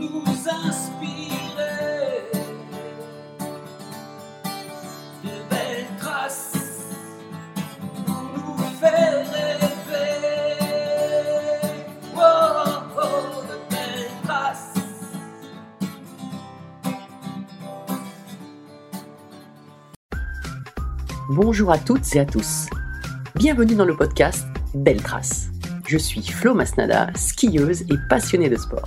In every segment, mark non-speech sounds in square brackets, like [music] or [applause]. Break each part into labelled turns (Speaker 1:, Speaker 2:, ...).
Speaker 1: nous inspirer de belles traces pour nous faire rêver. Oh, oh, de belles traces.
Speaker 2: Bonjour à toutes et à tous. Bienvenue dans le podcast Belle Trace. Je suis Flo Masnada, skieuse et passionnée de sport.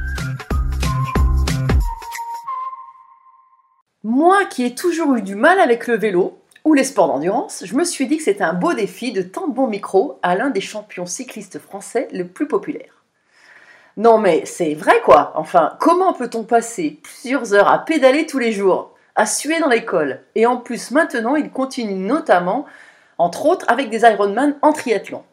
Speaker 2: Moi qui ai toujours eu du mal avec le vélo ou les sports d'endurance, je me suis dit que c'était un beau défi de tendre bon micro à l'un des champions cyclistes français le plus populaire. Non mais c'est vrai quoi, enfin comment peut-on passer plusieurs heures à pédaler tous les jours, à suer dans l'école, et en plus maintenant il continue notamment, entre autres avec des Ironman en triathlon.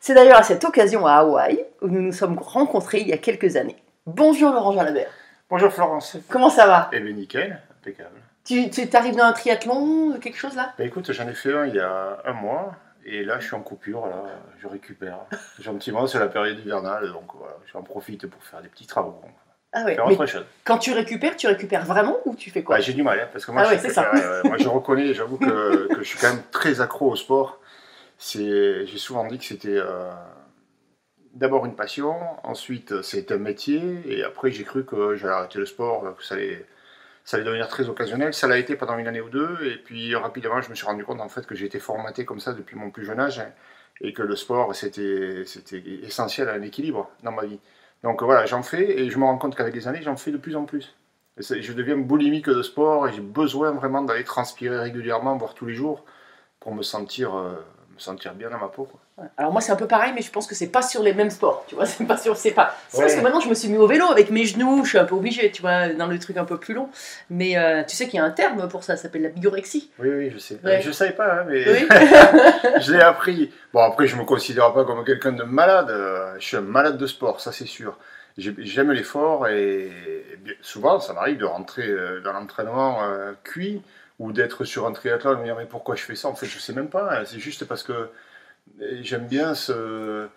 Speaker 2: C'est d'ailleurs à cette occasion à Hawaï où nous nous sommes rencontrés il y a quelques années. Bonjour Laurent Jalabert,
Speaker 3: Bonjour Florence.
Speaker 2: comment ça va?
Speaker 3: Eh bien nickel, impeccable.
Speaker 2: Tu tu arrives dans un triathlon, quelque chose là?
Speaker 3: Bah écoute, j'en ai fait un il y a un mois, et là je suis en coupure, là, je récupère. [laughs] Gentiment, c'est la période hivernale, donc voilà, j'en profite pour faire des petits travaux.
Speaker 2: Ah ouais,
Speaker 3: Faire
Speaker 2: mais
Speaker 3: autre chose.
Speaker 2: quand tu récupères, tu récupères vraiment ou tu fais quoi?
Speaker 3: Bah, j'ai du mal, hein, parce que moi,
Speaker 2: Ah
Speaker 3: je,
Speaker 2: ouais, c'est ça.
Speaker 3: ouais, ouais, moi je reconnais, j'avoue que, [laughs] que je suis quand même très accro au sport. C'est, j'ai souvent dit que c'était euh, d'abord une passion, ensuite c'est un métier, et après j'ai cru que j'allais arrêter le sport, que ça allait, ça allait devenir très occasionnel. Ça l'a été pendant une année ou deux, et puis rapidement je me suis rendu compte en fait que j'étais formaté comme ça depuis mon plus jeune âge, hein, et que le sport c'était, essentiel à un équilibre dans ma vie. Donc voilà, j'en fais, et je me rends compte qu'avec les années j'en fais de plus en plus. Je deviens boulimique de sport et j'ai besoin vraiment d'aller transpirer régulièrement, voire tous les jours, pour me sentir, euh, me sentir bien dans ma peau. quoi.
Speaker 2: Ouais. Alors moi c'est un peu pareil, mais je pense que c'est pas sur les mêmes sports, tu vois, [laughs] c'est pas sur, c'est pas. C'est
Speaker 3: Ouais.
Speaker 2: parce que maintenant je me suis mis au vélo avec mes genoux, je suis un peu obligée, tu vois, dans le truc un peu plus long. Mais euh, tu sais qu'il y a un terme pour ça, ça s'appelle la bigorexie.
Speaker 3: Oui, oui, je sais.
Speaker 2: Ouais.
Speaker 3: Je savais pas, hein, mais
Speaker 2: Oui. [laughs]
Speaker 3: je l'ai appris. Bon, après, je me considère pas comme quelqu'un de malade. euh, Je suis un malade de sport, ça c'est sûr. J'ai- J'aime l'effort et souvent, ça m'arrive de rentrer euh, dans l'entraînement cuit ou d'être sur un triathlon et me dire mais pourquoi je fais ça En fait, je sais même pas. hein, C'est juste parce que j'aime bien ce,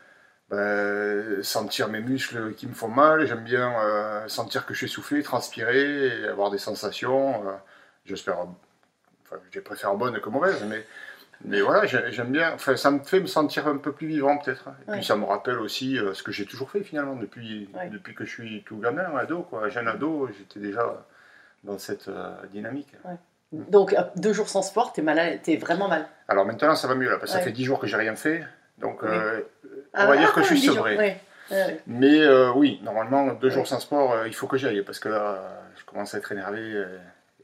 Speaker 3: ben, sentir mes muscles qui me font mal. J'aime bien euh, sentir que je suis essoufflé, transpirer, et avoir des sensations. euh, J'espère, enfin, je préfère bonnes que mauvaises, mais mais voilà, j'ai- j'aime bien. Enfin, ça me fait me sentir un peu plus vivant, peut-être. Et
Speaker 2: Ouais.
Speaker 3: puis, ça me rappelle aussi euh, ce que j'ai toujours fait, finalement, depuis,
Speaker 2: Ouais.
Speaker 3: depuis que je suis tout gamin, ado, quoi. Jeune ado, j'étais déjà dans cette dynamique.
Speaker 2: Donc euh, deux jours sans sport, t'es malade, t'es vraiment mal.
Speaker 3: Alors maintenant, ça va mieux, là, parce que
Speaker 2: Ouais.
Speaker 3: ça fait 10 jours que j'ai rien fait. Donc,
Speaker 2: Oui.
Speaker 3: euh,
Speaker 2: Ah,
Speaker 3: on va dire
Speaker 2: ah,
Speaker 3: que je suis
Speaker 2: dix jours,
Speaker 3: sevré.
Speaker 2: ouais. Ouais, ouais.
Speaker 3: Mais euh, oui, normalement, deux jours sans sport, euh, il faut que j'aille, parce que là, je commence à être énervé.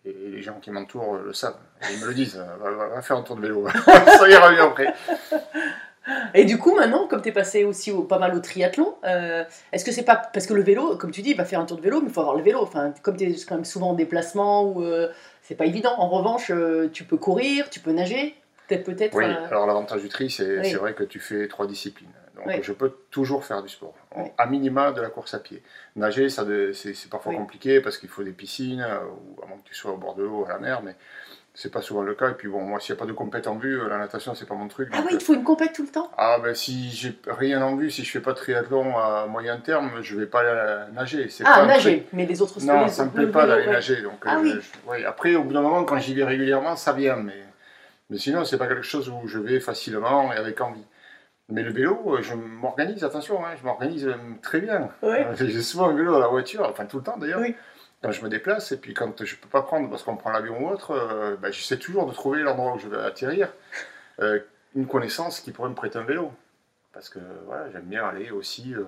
Speaker 3: et les gens qui m'entourent le savent. Ils me le disent. Va, va- va faire un tour de vélo. [laughs] ça ira mieux après.
Speaker 2: Et du coup, maintenant, comme tu es passé aussi au- pas mal au triathlon, euh, est-ce que c'est pas. Parce que le vélo, comme tu dis, va faire un tour de vélo, mais il faut avoir le vélo. Enfin, comme tu es quand même souvent en déplacement, ou euh, c'est pas évident. En revanche, euh, tu peux courir, tu peux nager, peut-être, peut-être.
Speaker 3: Oui, alors l'avantage du tri, c'est
Speaker 2: Oui.
Speaker 3: vrai que tu fais trois disciplines. Donc
Speaker 2: Oui.
Speaker 3: je peux toujours faire du sport. À minima de la course à pied. Nager, c'est parfois compliqué parce qu'il faut des piscines, ou à moins que tu sois au bord de l'eau, à la mer, mais c'est pas souvent le cas. Et puis bon, moi, s'il n'y a pas de compète en vue, euh, la natation, c'est pas mon truc.
Speaker 2: Ah oui, il te faut une compète tout le temps?
Speaker 3: Ah ben si j'ai rien en vue, si je fais pas de triathlon à moyen terme, je vais pas nager. Pas
Speaker 2: Ah,
Speaker 3: un
Speaker 2: nager, mais les autres
Speaker 3: truc- Non, ça me plaît pas d'aller nager. Donc,
Speaker 2: Ah
Speaker 3: euh,
Speaker 2: oui.
Speaker 3: je- ouais, Après, au bout d'un moment, quand j'y vais régulièrement, ça vient. Mais, mais sinon, c'est pas quelque chose où je vais facilement et avec envie. Mais le vélo, euh, je m'organise, attention, hein, je m'organise euh, très bien.
Speaker 2: Ouais.
Speaker 3: Euh, [laughs] J'ai souvent un vélo dans la voiture, enfin tout le temps d'ailleurs.
Speaker 2: Oui.
Speaker 3: Quand je me déplace, et puis quand je peux pas prendre parce qu'on prend l'avion ou autre, euh, ben, j'essaie toujours de trouver l'endroit où je vais atterrir, euh, une connaissance qui pourrait me prêter un vélo. Parce que voilà, j'aime bien aller aussi. euh,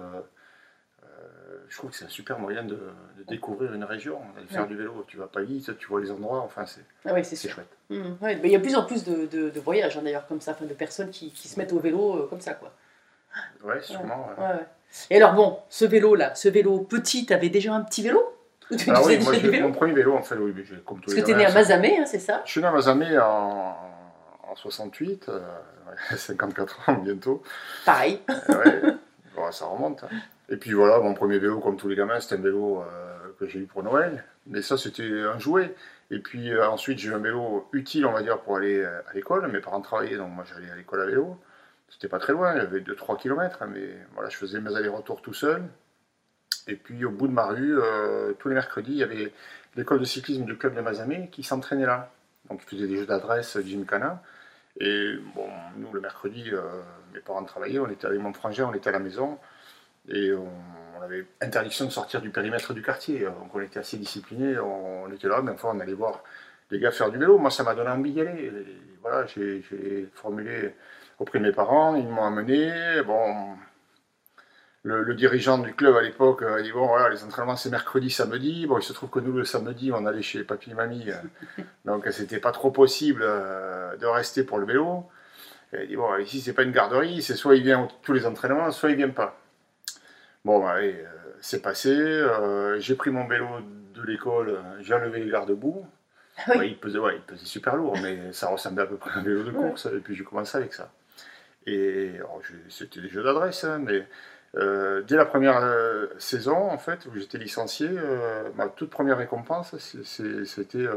Speaker 3: je trouve que c'est un super moyen de, de découvrir une région, d'aller faire
Speaker 2: Ouais.
Speaker 3: du vélo. Tu vas pas vite, tu vois les endroits, enfin c'est
Speaker 2: Ah c'est
Speaker 3: chouette.
Speaker 2: Ouais, mais il y a de plus en plus de, de- de voyages, hein, d'ailleurs, comme ça, enfin, de personnes qui, qui se mettent au vélo comme ça, quoi.
Speaker 3: Ouais, sûrement.
Speaker 2: Et alors, bon, ce vélo-là, ce vélo petit, t'avais déjà un petit vélo? [laughs]
Speaker 3: Alors oui, moi, j'ai- mon premier vélo, en fait, oui, mais j'ai- comme tous
Speaker 2: Parce
Speaker 3: les
Speaker 2: que t'es né à Mazamet, hein, c'est ça?
Speaker 3: Je suis né à Mazamet en, en 68, euh, ouais, [laughs] 54 ans bientôt.
Speaker 2: Pareil.
Speaker 3: Ouais, bon, ça remonte. hein. Et puis voilà, mon premier vélo, comme tous les gamins, c'était un vélo euh, que j'ai eu pour Noël. Mais ça, c'était un jouet. Et puis euh, ensuite, j'ai eu un vélo utile, on va dire, pour aller euh, à l'école. Mes parents travaillaient, donc moi, j'allais à l'école à vélo. C'était pas très loin, il y avait 2-3 km, mais voilà, je faisais mes allers-retours tout seul. Et puis au bout de ma rue, euh, tous les mercredis, il y avait l'école de cyclisme du club de Mazamet qui s'entraînait là. Donc ils faisaient des jeux d'adresse, Gymkhana. Et bon, nous, le mercredi, euh, mes parents travaillaient, on était avec mon frangin, on était à la maison. Et on, avait interdiction de sortir du périmètre du quartier. Donc on était assez disciplinés, on, était là, mais enfin on allait voir les gars faire du vélo. Moi, ça m'a donné envie d'y aller. Voilà, j'ai formulé auprès de mes parents, ils m'ont amené. Bon, le, le dirigeant du club à l'époque a dit bon voilà les entraînements c'est mercredi samedi bon il se trouve que nous le samedi on allait chez papy et mamie euh, [laughs] donc c'était pas trop possible euh, de rester pour le vélo et il a dit bon ici c'est pas une garderie c'est soit il vient tous les entraînements soit il vient pas bon bah, allez, euh, c'est passé euh, j'ai pris mon vélo de l'école j'ai enlevé les garde-boue
Speaker 2: Ah oui.
Speaker 3: Ouais, il, pesait, ouais, il pesait super lourd, mais ça ressemblait à peu près à un vélo de course. Et puis j'ai commencé avec ça. Et j'ai- c'était des jeux d'adresse, hein, mais euh, dès la première euh, saison, en fait, où j'étais licencié, euh, ma toute première récompense, c'était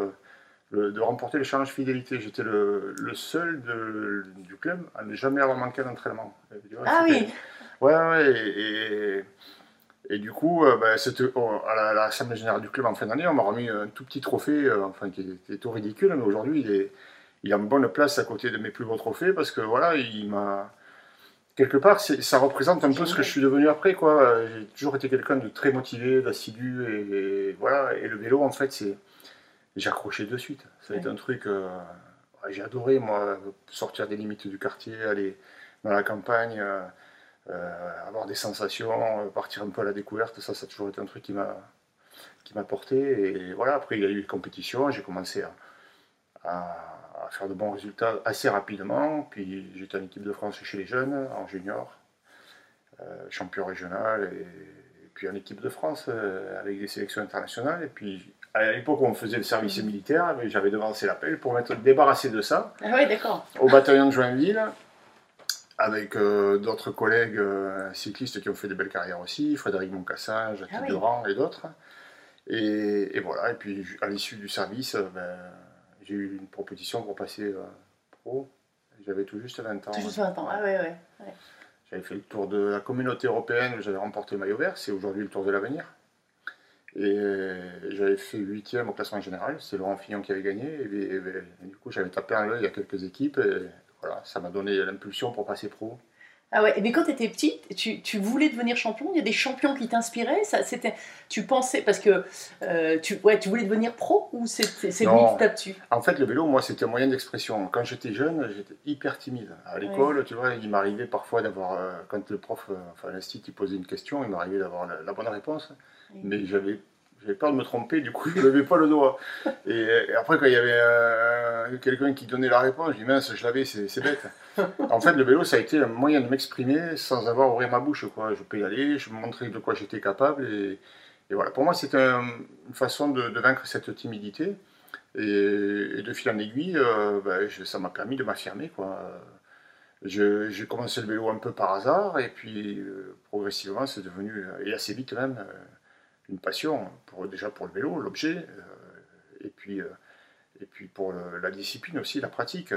Speaker 3: de remporter le challenge fidélité. J'étais le, le seul de- du club à ne jamais avoir manqué d'entraînement.
Speaker 2: Ah oui.
Speaker 3: Ouais, ouais, et, et, et du coup, bah, oh, à la- à l'Assemblée Générale du club en fin d'année, on m'a remis un tout petit trophée, enfin, qui était tout ridicule, mais aujourd'hui, il est, il a une bonne place à côté de mes plus gros trophées, parce que voilà, il m'a. Quelque part, ça représente un peu ce que je suis devenu après, quoi. J'ai toujours été quelqu'un de très motivé, d'assidu, et, et voilà, et le vélo, en fait, c'est. J'ai accroché de suite. Ça a été un truc. euh, j'ai adoré, moi, sortir des limites du quartier, aller dans la campagne. euh, euh, avoir des sensations, partir un peu à la découverte, ça, ça a toujours été un truc qui m'a qui m'a porté. Et voilà, après, il y a eu les compétitions, j'ai commencé à faire de bons résultats assez rapidement. Puis j'étais en équipe de France chez les jeunes, en junior, euh, champion régional, et, et puis en équipe de France euh, avec des sélections internationales. Et puis à l'époque où on faisait le service militaire, eh j'avais devancé l'appel pour m'être débarrassé de ça
Speaker 2: Ah oui, d'accord.
Speaker 3: au bataillon de Joinville, avec euh, d'autres collègues euh, cyclistes qui ont fait des belles carrières aussi, Frédéric Moncassin, Jacques
Speaker 2: Ah oui.
Speaker 3: Durand et d'autres. Et, et voilà, et puis à l'issue du service, ben, j'ai eu une proposition pour passer euh, pro. J'avais tout juste 20 ans.
Speaker 2: Tout juste 20 ans. Ah ouais, ouais. ouais.
Speaker 3: J'avais fait le tour de la communauté européenne, où j'avais remporté le maillot vert, c'est aujourd'hui le tour de l'avenir. Et j'avais fait huitième au classement général, c'est Laurent Fillon qui avait gagné. Et, et- et du coup, j'avais tapé un l'œil à quelques équipes, et voilà, ça m'a donné l'impulsion pour passer pro.
Speaker 2: Ah ouais, mais quand tu étais petite, tu, tu voulais devenir champion Il y a des champions qui t'inspiraient? Ça, c'était, Tu pensais, parce que euh, tu, ouais, tu voulais devenir pro ou c'est, qui tape dessus?
Speaker 3: En fait, le vélo, moi, c'était un moyen d'expression. Quand j'étais jeune, j'étais hyper timide. À l'école, tu vois, il m'arrivait parfois d'avoir, euh, quand le prof, euh, enfin l'instit, il posait une question, il m'arrivait d'avoir la, la bonne réponse. Mais j'avais, j'avais peur de me tromper, du coup, [laughs] je ne levais pas le doigt. Et, et après, quand il y avait quelqu'un qui donnait la réponse, je dis mince, je l'avais, c'est bête. En fait, le vélo, ça a été un moyen de m'exprimer sans avoir à ouvrir ma bouche. Je peux y aller, je montrais de quoi j'étais capable. Et, voilà, pour moi, c'était un- une façon de, vaincre cette timidité. Et, de fil en aiguille, euh, ben, ça m'a permis de m'affirmer. J'ai commencé le vélo un peu par hasard, et puis euh, progressivement, c'est devenu, euh, et assez vite même, une passion, déjà pour le vélo, l'objet, et, puis, et puis pour la discipline aussi, la pratique.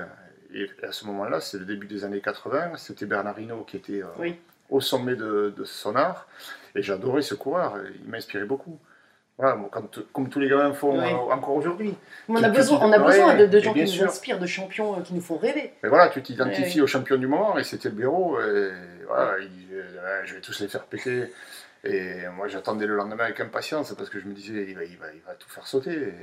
Speaker 3: Et à ce moment-là, c'est le début des années 80, c'était Bernard Hinault qui était euh,
Speaker 2: Oui.
Speaker 3: au sommet de, de son art, et j'adorais ce coureur, il m'inspirait beaucoup. Voilà, moi, quand- comme tous les gamins font
Speaker 2: Oui.
Speaker 3: euh, encore aujourd'hui.
Speaker 2: On a besoin,
Speaker 3: tu-
Speaker 2: on a besoin
Speaker 3: ouais,
Speaker 2: de, de
Speaker 3: et
Speaker 2: gens qui
Speaker 3: bien
Speaker 2: nous
Speaker 3: sûr.
Speaker 2: inspirent, de champions euh, qui nous font rêver.
Speaker 3: Mais voilà, tu t'identifies
Speaker 2: Ouais,
Speaker 3: au champion du moment et c'était le bureau. Et voilà, il- je vais tous les faire péter. Et moi, j'attendais le lendemain avec impatience parce que je me disais, il va, il va, il va tout faire sauter. Et,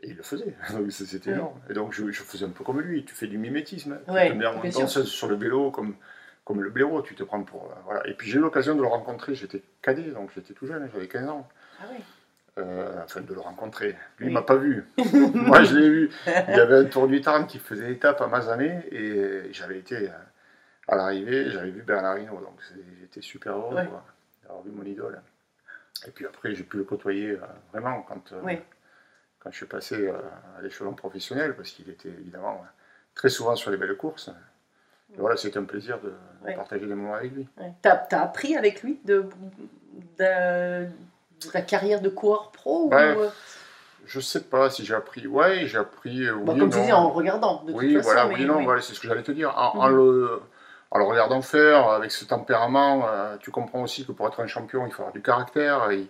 Speaker 3: et il le faisait. [laughs] C'était énorme. Et donc je, je faisais un peu comme lui. Tu fais du mimétisme.
Speaker 2: Ouais,
Speaker 3: tu te mets danseuse sur le vélo comme, comme le blaireau. Tu te prends pour. euh, voilà. Et puis j'ai eu l'occasion de le rencontrer. J'étais cadet, donc j'étais tout jeune, j'avais 15 ans.
Speaker 2: Ah oui.
Speaker 3: Euh, enfin, de le rencontrer. Lui,
Speaker 2: Oui.
Speaker 3: il m'a pas vu. [laughs] Moi, je l'ai vu. Il y avait un tour du Tarn qui faisait étape à Mazamet et j'avais été euh, à l'arrivée, j'avais vu Bernard Hinault, donc j'étais super heureux
Speaker 2: Ouais.
Speaker 3: d'avoir vu mon idole. Et puis après, j'ai pu le côtoyer euh, vraiment quand, euh. Quand je suis passé euh, à l'échelon professionnel, parce qu'il était évidemment euh, très souvent sur les belles courses. Et voilà, c'était un plaisir de, de
Speaker 2: Ouais.
Speaker 3: partager des moments avec lui.
Speaker 2: Ouais. T'as as appris avec lui de, de, de ta carrière de coureur pro
Speaker 3: Ouais.
Speaker 2: ou, euh,
Speaker 3: Je sais pas si j'ai appris. Ouais, j'ai appris.
Speaker 2: bah,
Speaker 3: oui
Speaker 2: Comme tu dis, en regardant, de
Speaker 3: oui,
Speaker 2: toute façon.
Speaker 3: voilà,
Speaker 2: mais-
Speaker 3: oui non,
Speaker 2: oui.
Speaker 3: voilà, c'est ce que j'allais te dire. En, en
Speaker 2: Mhm.
Speaker 3: le, en le regardant faire, avec ce tempérament, tu comprends aussi que pour être un champion, il faut avoir du caractère, il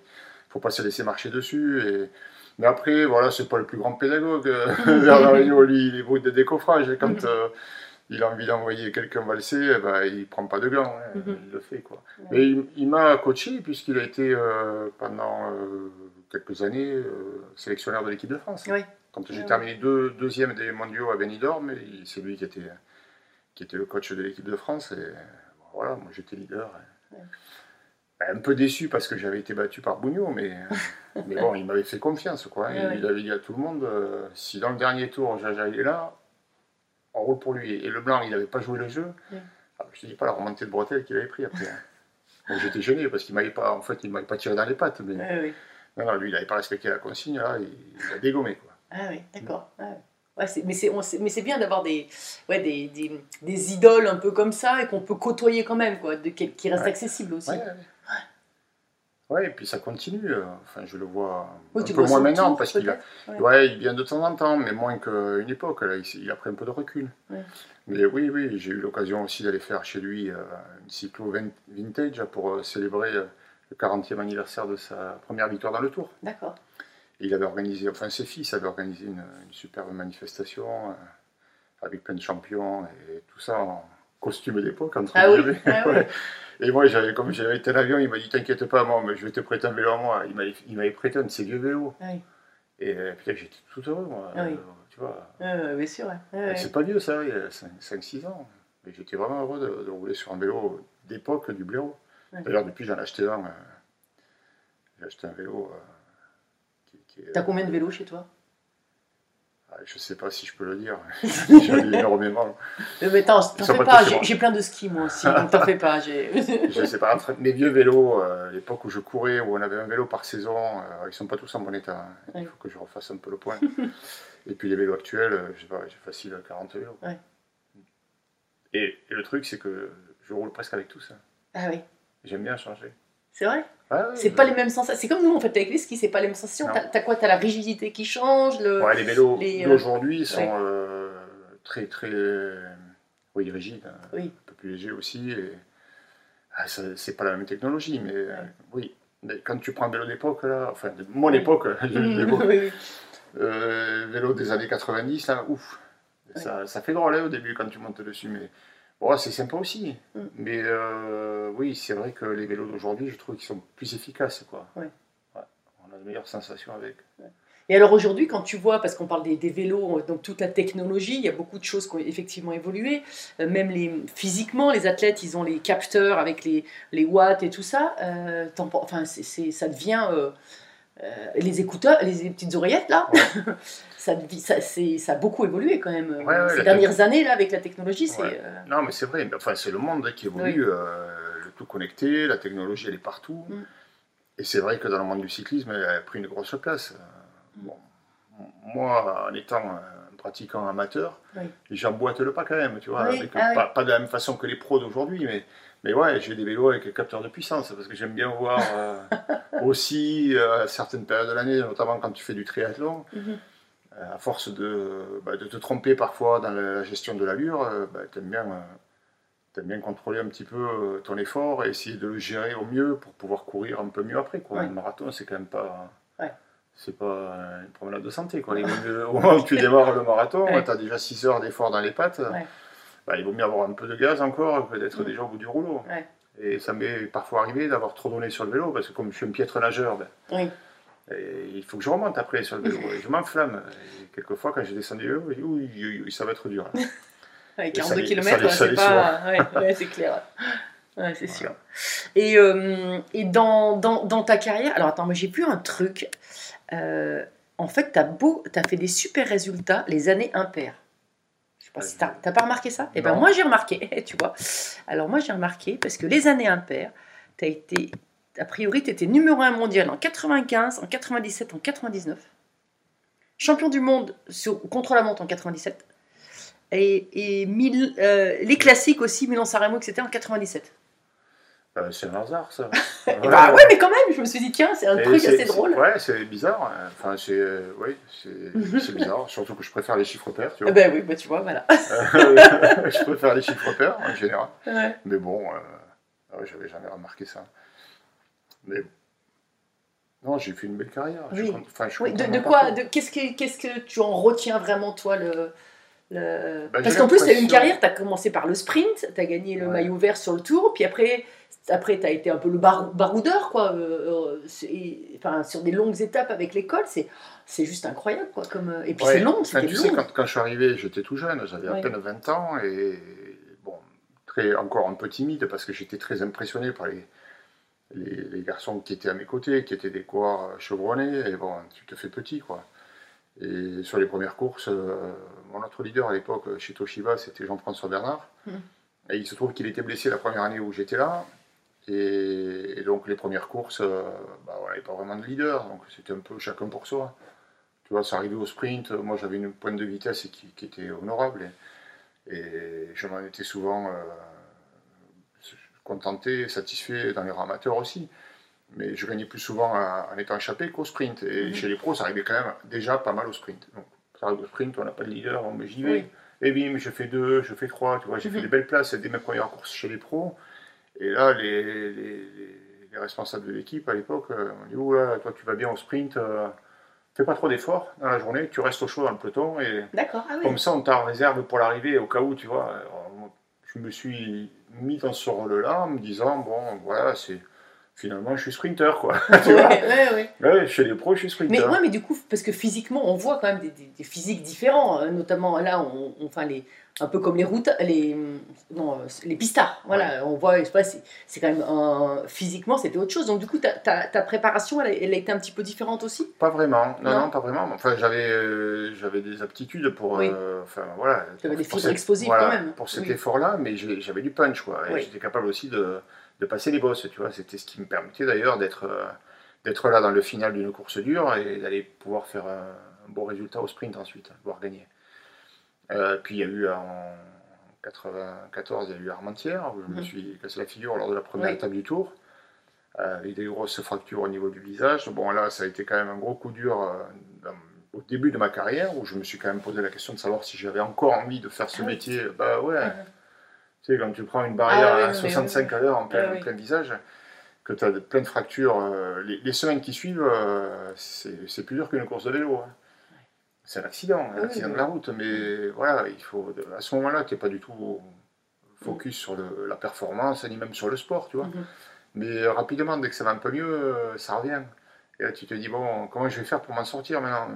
Speaker 3: faut pas se laisser marcher dessus. Et... Mais après, voilà, c'est pas le plus grand pédagogue. euh, [laughs] Bernard [laughs] lui, il est brut de décoffrage. Et quand
Speaker 2: Mhm.
Speaker 3: euh, il a envie d'envoyer quelqu'un valser, eh ben, il prend pas de gants, hein,
Speaker 2: Mhm.
Speaker 3: il le fait. Quoi. Mais il, il m'a coaché, puisqu'il a été euh, pendant euh, quelques années sélectionneur de l'équipe de France.
Speaker 2: Oui.
Speaker 3: Quand j'ai terminé deux, deuxième des mondiaux à Benidorm, c'est lui qui était, qui était le coach de l'équipe de France. Et voilà, moi j'étais leader.
Speaker 2: Ouais.
Speaker 3: Ben, Un peu déçu parce que j'avais été battu par Bougnot, mais, [laughs] mais bon, il m'avait fait confiance. Quoi.
Speaker 2: Ouais,
Speaker 3: il,
Speaker 2: ouais.
Speaker 3: il avait dit à tout le monde euh, si dans le dernier tour Jaja est là, on roule pour lui. Et le blanc, il n'avait pas joué le jeu.
Speaker 2: Ouais.
Speaker 3: Ah, je ne te dis pas la remontée de bretelle qu'il avait pris après. hein. [laughs] J'étais gêné parce qu'il m'avait pas, en fait, il m'avait pas tiré dans les pattes. Mais
Speaker 2: oui.
Speaker 3: non, non, lui, il n'avait pas respecté la consigne. Là, il, il a dégommé. Quoi.
Speaker 2: Ah oui, d'accord. Ah ouais. Mais c'est bien d'avoir des, ouais, des, des, des idoles un peu comme ça et qu'on peut côtoyer quand même, quoi, de, qui, qui restent accessibles aussi.
Speaker 3: Ouais, et puis ça continue. euh, Enfin, je le vois
Speaker 2: Oui,
Speaker 3: un peu
Speaker 2: vois
Speaker 3: moins maintenant
Speaker 2: tour,
Speaker 3: parce qu'il a, ouais. il vient de temps en temps, mais moins qu'à une époque. Là, il, a pris un peu de recul.
Speaker 2: Ouais.
Speaker 3: Mais oui, oui, j'ai eu l'occasion aussi d'aller faire chez lui euh, une cyclo vin- vintage pour euh, célébrer le 40e anniversaire de sa première victoire dans le Tour.
Speaker 2: D'accord.
Speaker 3: Et il avait organisé, enfin ses fils avaient organisé une, une superbe manifestation avec plein de champions et tout ça en costume d'époque entre
Speaker 2: Ah oui, ah oui. [laughs]
Speaker 3: Ouais. Et moi, j'avais, comme j'avais été à l'avion, il m'a dit T'inquiète pas, moi, mais je vais te prêter un vélo à moi. Il m'avait, prêté un de ses vieux vélos.
Speaker 2: Ah oui.
Speaker 3: Et euh, putain, j'étais tout heureux, moi.
Speaker 2: Ah oui.
Speaker 3: Euh, tu vois.
Speaker 2: Ouais, bien sûr. ouais.
Speaker 3: C'est pas vieux, ça, il y a 5-6 ans. Mais j'étais vraiment heureux de, de rouler sur un vélo d'époque du blaireau. D'ailleurs, depuis, j'en ai acheté un. euh, j'ai acheté un vélo. euh, qui, qui est-
Speaker 2: T'as combien de vélos chez toi?
Speaker 3: Je sais pas si je peux le dire. J'en ai énormément.
Speaker 2: Mais t'en fais
Speaker 3: pas
Speaker 2: j'ai j'ai plein de skis moi aussi, donc t'en fais pas. j'ai- [laughs]
Speaker 3: Je sais pas, mes vieux vélos, euh, l'époque où je courais, où on avait un vélo par saison, euh, ils sont pas tous en bon état. hein. Il
Speaker 2: Ouais.
Speaker 3: faut que je refasse un peu le point. [laughs] et puis les vélos actuels, euh, je sais pas, j'ai facile 40 vélos.
Speaker 2: Ouais.
Speaker 3: Et, et le truc, c'est que je roule presque avec tous. hein.
Speaker 2: Ah oui,
Speaker 3: J'aime bien changer.
Speaker 2: C'est vrai
Speaker 3: ouais,
Speaker 2: C'est pas les mêmes sensations. C'est comme nous en fait avec les skis, c'est pas les mêmes sensations. T'as quoi? T'as la rigidité qui change le...
Speaker 3: Ouais, les vélos
Speaker 2: les, euh,
Speaker 3: d'aujourd'hui sont euh, très, très. euh, oui, rigides. hein,
Speaker 2: Oui.
Speaker 3: Un peu plus légers aussi. Et... Ah, c'est pas la même technologie, mais euh, oui. Mais quand tu prends un vélo d'époque, là, enfin, de mon [laughs]
Speaker 2: Oui.
Speaker 3: époque,
Speaker 2: oui.
Speaker 3: Euh, vélo des années 90, là, ouf. Ça, ça fait drôle hein, au début quand tu montes dessus, mais bon, c'est sympa aussi.
Speaker 2: Mm.
Speaker 3: Mais euh, oui, c'est vrai que les vélos d'aujourd'hui, je trouve qu'ils sont plus efficaces. Quoi.
Speaker 2: Ouais.
Speaker 3: Ouais, on a de meilleures sensations avec.
Speaker 2: Et alors aujourd'hui, quand tu vois, parce qu'on parle des, des vélos, donc toute la technologie, il y a beaucoup de choses qui ont effectivement évolué. Euh, même les, physiquement, les athlètes, ils ont les capteurs avec les, les watts et tout ça. Euh, enfin, c'est, c'est- ça devient euh, euh, les écouteurs, les, petites oreillettes là. [laughs] ça, a beaucoup évolué quand même.
Speaker 3: Ouais, ouais,
Speaker 2: Ces dernières années là, avec la technologie, c'est.
Speaker 3: Ouais.
Speaker 2: euh,
Speaker 3: Non, mais c'est vrai, enfin, c'est le monde hein, qui évolue, euh, le tout connecté, la technologie, elle est partout.
Speaker 2: Mm.
Speaker 3: Et c'est vrai que dans le monde du cyclisme, elle a pris une grosse place.
Speaker 2: Mm.
Speaker 3: Bon, moi, en étant un pratiquant amateur, j'emboîte le pas quand même, tu vois, avec-
Speaker 2: ah
Speaker 3: pas, pas de la même façon que les pros d'aujourd'hui, mais, mais ouais, j'ai des vélos avec capteur de puissance, parce que j'aime bien voir euh, [laughs] aussi euh, certaines périodes de l'année, notamment quand tu fais du triathlon,
Speaker 2: mhm.
Speaker 3: euh, à force de, bah, de te tromper parfois dans la gestion de l'allure, euh, bah, tu aimes bien, euh, t'aimes bien contrôler un petit peu euh, ton effort et essayer de le gérer au mieux pour pouvoir courir un peu mieux après. Quoi.
Speaker 2: Ouais.
Speaker 3: Un marathon, c'est quand même pas.
Speaker 2: Ouais.
Speaker 3: C'est pas euh, une promenade de santé. Quoi. Il vaut mieux- au moment où tu [laughs] démarres le marathon,
Speaker 2: Ouais.
Speaker 3: tu as déjà 6 heures d'effort dans les pattes. Bah, il vaut mieux avoir un peu de gaz encore que d'être déjà au bout du rouleau. Et ça m'est parfois arrivé d'avoir trop donné sur le vélo parce que comme je suis un piètre nageur, ben,
Speaker 2: Oui.
Speaker 3: Et il faut que je remonte après sur le vélo. Et [laughs] je m'enflamme. Et quelquefois, quand j'ai descendu je dis oui, oui, oui, ça va être dur. [laughs] ça
Speaker 2: 42
Speaker 3: les-
Speaker 2: km,
Speaker 3: ça
Speaker 2: c'est pas. Ouais, ouais, c'est [laughs] clair. Ouais, c'est sûr. Et, euh, et dans, dans, dans ta carrière, alors attends, moi j'ai vu un truc. Euh, en fait, tu as, as fait des super résultats les années impaires. Je sais pas si tu n'as pas remarqué ça? Eh ben moi j'ai remarqué, tu vois. Alors moi j'ai remarqué parce que les années impaires, tu as été a priori, tu étais numéro 1 mondial en 95, en 97, en 99. Champion du monde sur, contre la montre en 97. Et, et mille- euh, les classiques aussi, Milan-San Remo, etc. en 97.
Speaker 3: Euh, c'est un hasard, ça. [laughs]
Speaker 2: Et bah ouais, mais quand même, je me suis dit, tiens, c'est un
Speaker 3: Et
Speaker 2: truc assez drôle.
Speaker 3: Ouais, c'est bizarre. hein. Enfin, c'est euh, ouais, c'est c'est bizarre. Surtout que je préfère les chiffres pairs, tu
Speaker 2: Eh
Speaker 3: vois.
Speaker 2: ben oui, bah tu vois, voilà. [laughs]
Speaker 3: je préfère les chiffres pairs en général.
Speaker 2: Ouais.
Speaker 3: Mais bon, euh, ouais, j'avais jamais remarqué ça. Mais non, j'ai fait une belle carrière.
Speaker 2: Oui.
Speaker 3: enfin, je
Speaker 2: Oui, de, quoi, qu'est-ce que, qu'est-ce que tu en retiens vraiment, toi, le, le-
Speaker 3: Bah,
Speaker 2: Parce qu'en plus, tu as eu une carrière, tu as commencé par le sprint, tu as gagné le
Speaker 3: Ouais.
Speaker 2: maillot vert sur le tour, puis après, après tu as été un peu le bar- baroudeur, quoi. euh, euh, enfin, sur des longues étapes avec l'école, c'est, c'est juste incroyable, quoi. Comme, euh, et puis
Speaker 3: Ouais.
Speaker 2: c'est long,
Speaker 3: Enfin, tu sais, quand, quand je suis arrivé, j'étais tout jeune, j'avais
Speaker 2: Ouais.
Speaker 3: à peine 20 ans et bon, très, encore un peu timide parce que j'étais très impressionné par les, les, les garçons qui étaient à mes côtés, qui étaient des coureurs chevronnés et bon, tu te fais petit quoi. Et sur les premières courses, euh, mon autre leader à l'époque chez Toshiba, c'était Jean-François Bernard.
Speaker 2: Mhm.
Speaker 3: Et il se trouve qu'il était blessé la première année où j'étais là. Et, et donc les premières courses, euh, bah, voilà, il n'y avait pas vraiment de leader, donc c'était un peu chacun pour soi. Tu vois, ça arrivait au sprint, moi j'avais une pointe de vitesse qui, qui était honorable et, et je m'en étais souvent euh, contenté, satisfait dans les rangs amateurs aussi. Mais je gagnais plus souvent en, en étant échappé qu'au sprint. Et
Speaker 2: Mhm.
Speaker 3: chez les pros, ça arrivait quand même déjà pas mal au sprint. Donc, ça arrive au sprint, on n'a pas de leader, bon, mais j'y vais.
Speaker 2: Oui.
Speaker 3: Et bim, je fais deux, je fais trois, tu vois, j'ai
Speaker 2: Mhm.
Speaker 3: fait des belles places dès mes premières courses chez les pros. Et là, les, les- les- les responsables de l'équipe à l'époque euh, m'ont dit Oula, toi tu vas bien au sprint, euh, fais pas trop d'efforts dans la journée, tu restes au chaud dans le peloton et
Speaker 2: D'accord, ah oui.
Speaker 3: comme ça on t'a en réserve pour l'arrivée au cas où, tu vois. Alors, je me suis mis dans ce rôle-là en me disant Bon, voilà, c'est. Finalement, je suis sprinter, quoi. [laughs] tu vois
Speaker 2: Ouais, ouais, ouais.
Speaker 3: Ouais, chez les pros, je suis
Speaker 2: Mais,
Speaker 3: sprinter.
Speaker 2: ouais, mais du coup, parce que physiquement, on voit quand même des, des- des physiques différents, euh, notamment là, on, on- enfin, les, un peu comme les routes, les, non, euh, les pistards. Voilà, on voit, je sais pas, c'est c'est quand même un, physiquement, c'était autre chose. Donc, du coup, ta, ta- ta préparation, elle, a- elle a été un petit peu différente aussi?
Speaker 3: Pas vraiment, non,
Speaker 2: Non
Speaker 3: non, pas vraiment. Enfin, j'avais, euh, j'avais des aptitudes pour,
Speaker 2: Oui.
Speaker 3: euh, enfin voilà.
Speaker 2: Tu avais des fibres explosives
Speaker 3: voilà,
Speaker 2: quand même.
Speaker 3: Pour cet
Speaker 2: Oui.
Speaker 3: effort-là, mais j'avais du punch, quoi. Et
Speaker 2: Oui.
Speaker 3: j'étais capable aussi de, de passer les bosses, tu vois. C'était ce qui me permettait d'ailleurs d'être, euh, d'être là dans le final d'une course dure et d'aller pouvoir faire un, bon résultat au sprint ensuite, voire gagner. Euh, puis il y a eu en 94, il y a eu Armentières, où je me
Speaker 2: Mhm.
Speaker 3: suis cassé la figure lors de la première
Speaker 2: Oui.
Speaker 3: étape du tour euh, avec des grosses fractures au niveau du visage. Bon, là, ça a été quand même un gros coup dur euh, dans- au début de ma carrière, où je me suis quand même posé la question de savoir si j'avais encore envie de faire ce
Speaker 2: Ah oui.
Speaker 3: métier. Bah ouais. Tu sais, quand tu prends une barrière
Speaker 2: Ah ouais,
Speaker 3: à
Speaker 2: non, mais
Speaker 3: 65 à l'heure en plein,
Speaker 2: Ah oui.
Speaker 3: plein visage, que tu as plein de fractures, euh, les, les semaines qui suivent, euh, c'est plus dur qu'une course de vélo. hein. C'est un accident, un
Speaker 2: Ah oui,
Speaker 3: accident
Speaker 2: oui.
Speaker 3: de la route, mais voilà, il faut, à ce moment-là, tu n'es pas du tout focus sur le- la performance, ni même sur le sport, tu vois.
Speaker 2: Mhm.
Speaker 3: Mais rapidement, dès que ça va un peu mieux, euh, ça revient. Et là, tu te dis, bon, comment je vais faire pour m'en sortir maintenant?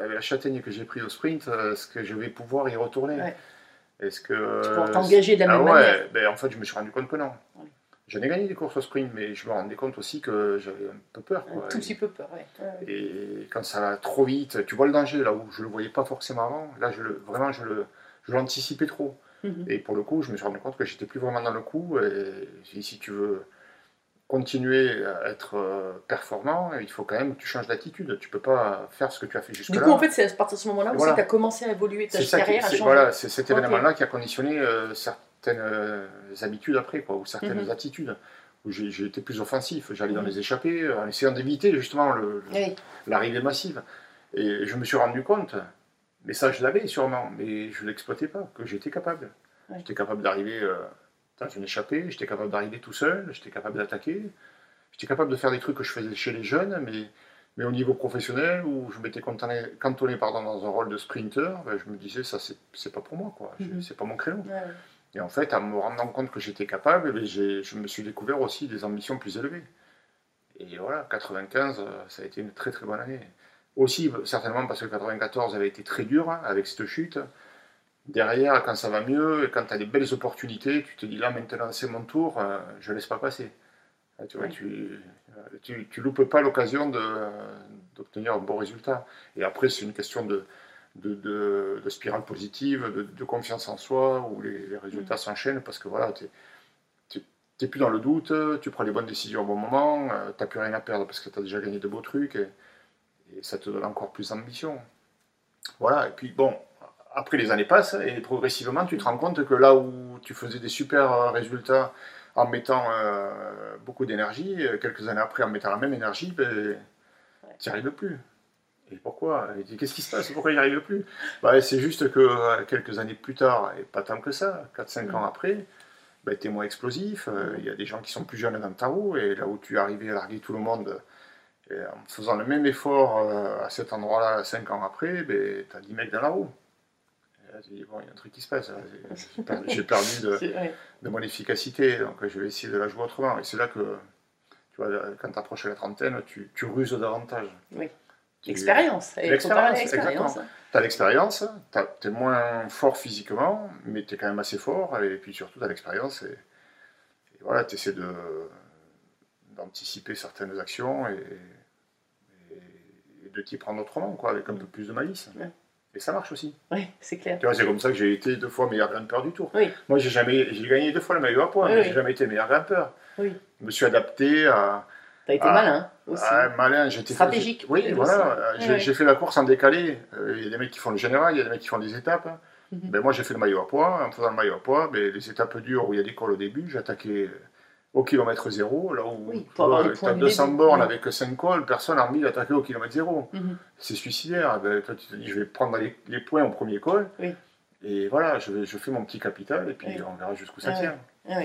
Speaker 3: Avec la châtaigne que j'ai pris au sprint, est-ce que je vais pouvoir y retourner?
Speaker 2: Ouais.
Speaker 3: Est-ce que.
Speaker 2: Tu pourras t'engager de la
Speaker 3: ah
Speaker 2: même
Speaker 3: ouais,
Speaker 2: manière.
Speaker 3: ben, en fait, je me suis rendu compte que non.
Speaker 2: Ouais.
Speaker 3: J'en ai gagné des courses au sprint, mais je me rendais compte aussi que j'avais un peu peur.
Speaker 2: Un tout petit peu peur, ouais.
Speaker 3: Et quand ça va trop vite, tu vois le danger là où je le voyais pas forcément avant. Là, je le, vraiment, je le, je l'anticipais trop.
Speaker 2: Mhm.
Speaker 3: Et pour le coup, je me suis rendu compte que j'étais plus vraiment dans le coup. Et si tu veux continuer à être euh, performant, il faut quand même que tu changes d'attitude. Tu peux pas faire ce que tu as fait
Speaker 2: Du
Speaker 3: jusque-là.
Speaker 2: coup, en fait, c'est à partir de ce moment-là où
Speaker 3: Voilà.
Speaker 2: tu as commencé à évoluer ta
Speaker 3: qui-
Speaker 2: carrière, à changer.
Speaker 3: voilà, c'est cet événement-là qui a conditionné euh, certaines euh, habitudes après, quoi, ou certaines
Speaker 2: Mhm.
Speaker 3: attitudes. Où j'ai été plus offensif, j'allais dans
Speaker 2: Mhm.
Speaker 3: les échappées, euh, en essayant d'éviter justement
Speaker 2: Oui.
Speaker 3: l'arrivée massive. Et je me suis rendu compte, mais ça je l'avais sûrement, mais je ne l'exploitais pas, que j'étais capable.
Speaker 2: Ouais.
Speaker 3: J'étais capable d'arriver euh, dans une échappée, j'étais capable d'arriver tout seul, j'étais capable d'attaquer, j'étais capable de faire des trucs que je faisais chez les jeunes, mais, mais au niveau professionnel, où je m'étais cantonné, cantonné pardon, dans un rôle de sprinter, ben, je me disais, ça c'est pas pour moi, quoi.
Speaker 2: Mhm.
Speaker 3: c'est pas mon créneau.
Speaker 2: Ouais.
Speaker 3: Et en fait, en me rendant compte que j'étais capable, ben, je me suis découvert aussi des ambitions plus élevées. Et voilà, 95, euh, ça a été une très très bonne année. Aussi, certainement parce que 94 avait été très dur hein, avec cette chute. Derrière, quand ça va mieux, et quand tu as des belles opportunités, tu te dis là maintenant c'est mon tour, euh, je laisse pas passer. Là, tu, vois,
Speaker 2: Oui.
Speaker 3: tu, tu, tu loupes pas l'occasion euh, d'obtenir un bon résultat. Et après, c'est une question de, de, de- de spirale positive, de, confiance en soi, où les, les résultats s'enchaînent parce que voilà, tu n'es plus dans le doute, tu prends les bonnes décisions au bon moment, tu n'as plus rien à perdre parce que tu as déjà gagné de beaux trucs et, et ça te donne encore plus d'ambition. Voilà, et puis bon, après les années passent et progressivement tu te rends compte que là où tu faisais des super résultats en mettant euh, beaucoup d'énergie, quelques années après en mettant la même énergie, ben, tu n'y arrives plus. Et pourquoi? Qu'est-ce qui se passe? Pourquoi n'y arrive plus? Bah, C'est juste que euh, quelques années plus tard, et pas tant que ça, 4-5 ans après, bah, tu es moins explosif. Euh, il y a des gens qui sont plus jeunes dans ta roue, et là où tu es arrivé à larguer tout le monde en faisant le même effort à cet endroit-là 5 ans après, ben, tu as 10 mecs dans la roue bon, il y a un truc qui se passe. J'ai perdu, [laughs] de, mon efficacité, donc je vais essayer de la jouer autrement. Et c'est là que, tu vois, quand tu approches la trentaine, tu, tu, ruses davantage.
Speaker 2: Oui. L'expérience.
Speaker 3: L'expérience, exactement. Tu as l'expérience, tu es moins fort physiquement, mais tu es quand même assez fort, et puis surtout tu as l'expérience, et, voilà, tu essaies d'anticiper certaines actions et, de t'y prendre autrement, quoi, avec un peu plus de malice. Et ça marche aussi.
Speaker 2: Oui, c'est clair.
Speaker 3: C'est comme ça que j'ai été deux fois meilleur grimpeur du tour. Oui. Moi, j'ai jamais, j'ai gagné deux fois le maillot à poids, mais j'ai jamais été meilleur grimpeur. Oui. Je me suis adapté à.
Speaker 2: T'as été malin aussi.
Speaker 3: malin, j'étais
Speaker 2: stratégique.
Speaker 3: Oui, voilà. J'ai fait la course en décalé. Euh, il y a des mecs qui font le général, il y a des mecs qui font des étapes. Ben, moi, j'ai fait le maillot à poids. En faisant le maillot à poids, ben, les étapes dures où il y a des cols au début, j'attaquais au kilomètre zéro, là où tu as 200 bornes avec 5 cols, personne n'a envie d'attaquer au kilomètre zéro. Mhm. C'est suicidaire. Ben, toi, tu te dis, je vais prendre les, points au premier col, et voilà, je, je, fais mon petit capital, et puis on verra jusqu'où ça ah tient. Ah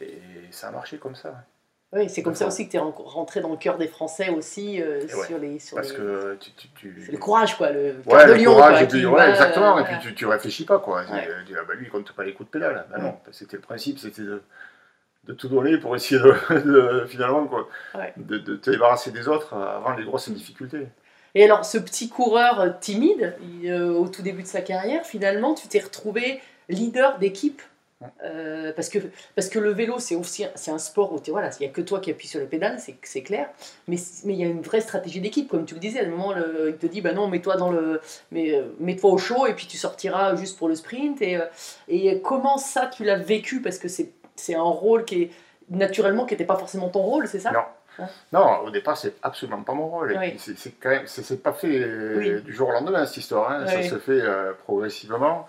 Speaker 3: et ça a marché comme ça.
Speaker 2: Oui, c'est comme ça aussi que tu es rentré dans le cœur des Français aussi euh, sur les. Sur
Speaker 3: parce que tu.
Speaker 2: le courage, quoi, le cœur de lion. Courage,
Speaker 3: exactement, et puis tu, tu réfléchis pas, quoi. Tu dis, ah bah lui, il compte pas les coups de pédale. Bah non, c'était le principe, c'était de de tout donner pour essayer de, [laughs] finalement quoi, de, te débarrasser des autres avant les grosses difficultés.
Speaker 2: Et alors, ce petit coureur timide, euh, au tout début de sa carrière, finalement, tu t'es retrouvé leader d'équipe. Euh, parce, que, parce que le vélo, c'est aussi c'est un sport où il voilà, n'y a que toi qui appuies sur les pédales, c'est clair. Mais il y a une vraie stratégie d'équipe, comme tu le disais. À un moment, il te dit bah non, mets-toi dans le, mets, euh, mets-toi au chaud et puis tu sortiras juste pour le sprint. Et, et comment ça, tu l'as vécu? Parce que c'est c'est un rôle qui est naturellement qui n'était pas forcément ton rôle, c'est ça?
Speaker 3: Non. Non, au départ, c'est absolument pas mon rôle. C'est quand même, c'est pas fait euh, du jour au lendemain cette histoire. Hein. Ça se fait euh, progressivement.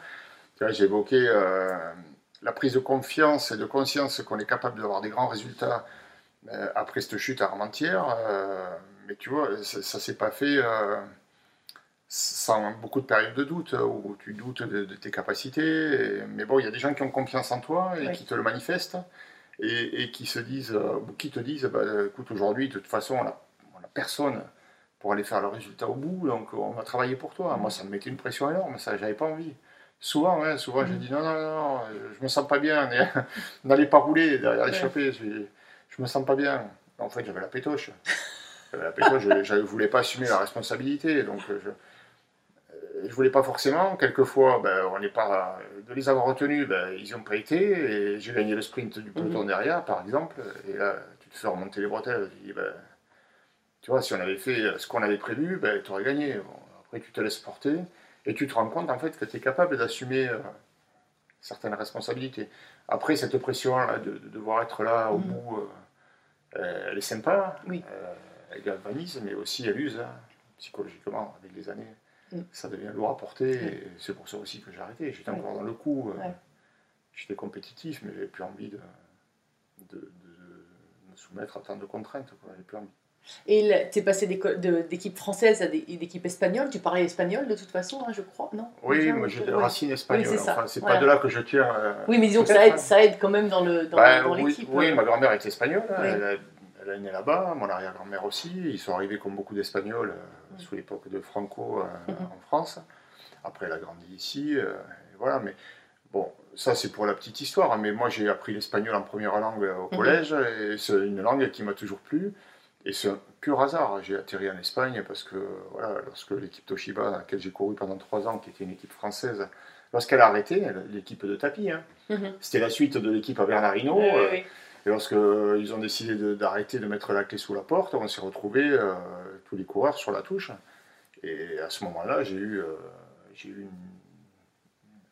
Speaker 3: J'ai évoqué euh, la prise de confiance et de conscience qu'on est capable d'avoir des grands résultats après cette chute à Armentières. mais tu vois, ça, ne s'est pas fait sans beaucoup de périodes de doute, où tu doutes de, tes capacités. mais bon, il y a des gens qui ont confiance en toi et qui te le manifestent, et, qui se disent, euh, qui te disent, bah, écoute, aujourd'hui, de toute façon, on n'a personne pour aller faire le résultat au bout, donc on va travailler pour toi. Moi, ça me mettait une pression énorme, ça, j'avais pas envie. Souvent, hein, souvent, je mm. dis non, non, non, je me sens pas bien, [laughs] n'allez pas rouler derrière l'échappée, je, je me sens pas bien. En fait, j'avais la pétoche. la pétoche, je ne voulais pas assumer la responsabilité, donc je, je voulais pas forcément. Quelquefois, ben, on n'est pas de les avoir retenus, ben, ils n'ont pas été. Et j'ai gagné le sprint du peloton mhm. derrière, par exemple. Et là, tu te fais remonter les bretelles. Tu, dis, ben, tu vois, si on avait fait ce qu'on avait prévu, ben, tu aurais gagné. après, tu te laisses porter et tu te rends compte en fait que tu es capable d'assumer euh, certaines responsabilités. Après, cette pression de, devoir être là au mhm. bout, euh, elle est sympa. Oui. Euh, elle galvanise, mais aussi elle use hein, psychologiquement avec les années. Mm. ça devient lourd à porter. Et c'est pour ça aussi que j'ai arrêté. J'étais encore dans le coup. Euh, j'étais compétitif, mais j'avais plus envie de, de, me soumettre à tant de contraintes. J'avais plus envie.
Speaker 2: Et tu es passé d'équipe française à d'équipe espagnole. Tu parlais espagnol de toute façon, hein, je crois, non?
Speaker 3: Oui, moi j'ai des racines espagnoles. enfin, c'est pas de là que je tiens. Euh,
Speaker 2: oui, mais disons que ça aide, ça aide quand même dans l'équipe. Dans,
Speaker 3: bah, oui, oui, euh. ma grand-mère est espagnole. Elle, elle, est née là-bas, mon arrière-grand-mère aussi. Ils sont arrivés comme beaucoup d'Espagnols sous l'époque de Franco euh, mhm. en France. Après, elle a grandi ici. Euh, voilà, mais bon, ça c'est pour la petite histoire. Mais moi, j'ai appris l'espagnol en première langue au mhm. collège, et c'est une langue qui m'a toujours plu. Et c'est un pur hasard. J'ai atterri en Espagne parce que, voilà, lorsque l'équipe Toshiba, dans laquelle j'ai couru pendant trois ans, qui était une équipe française, lorsqu'elle a arrêté, l'équipe de tapis, hein, mhm. c'était la suite de l'équipe à Bernardino. Euh, et lorsqu'ils ont décidé d'arrêter de, mettre la clé sous la porte, on s'est retrouvés tous les coureurs sur la touche. Et à ce moment-là, j'ai eu, euh, j'ai eu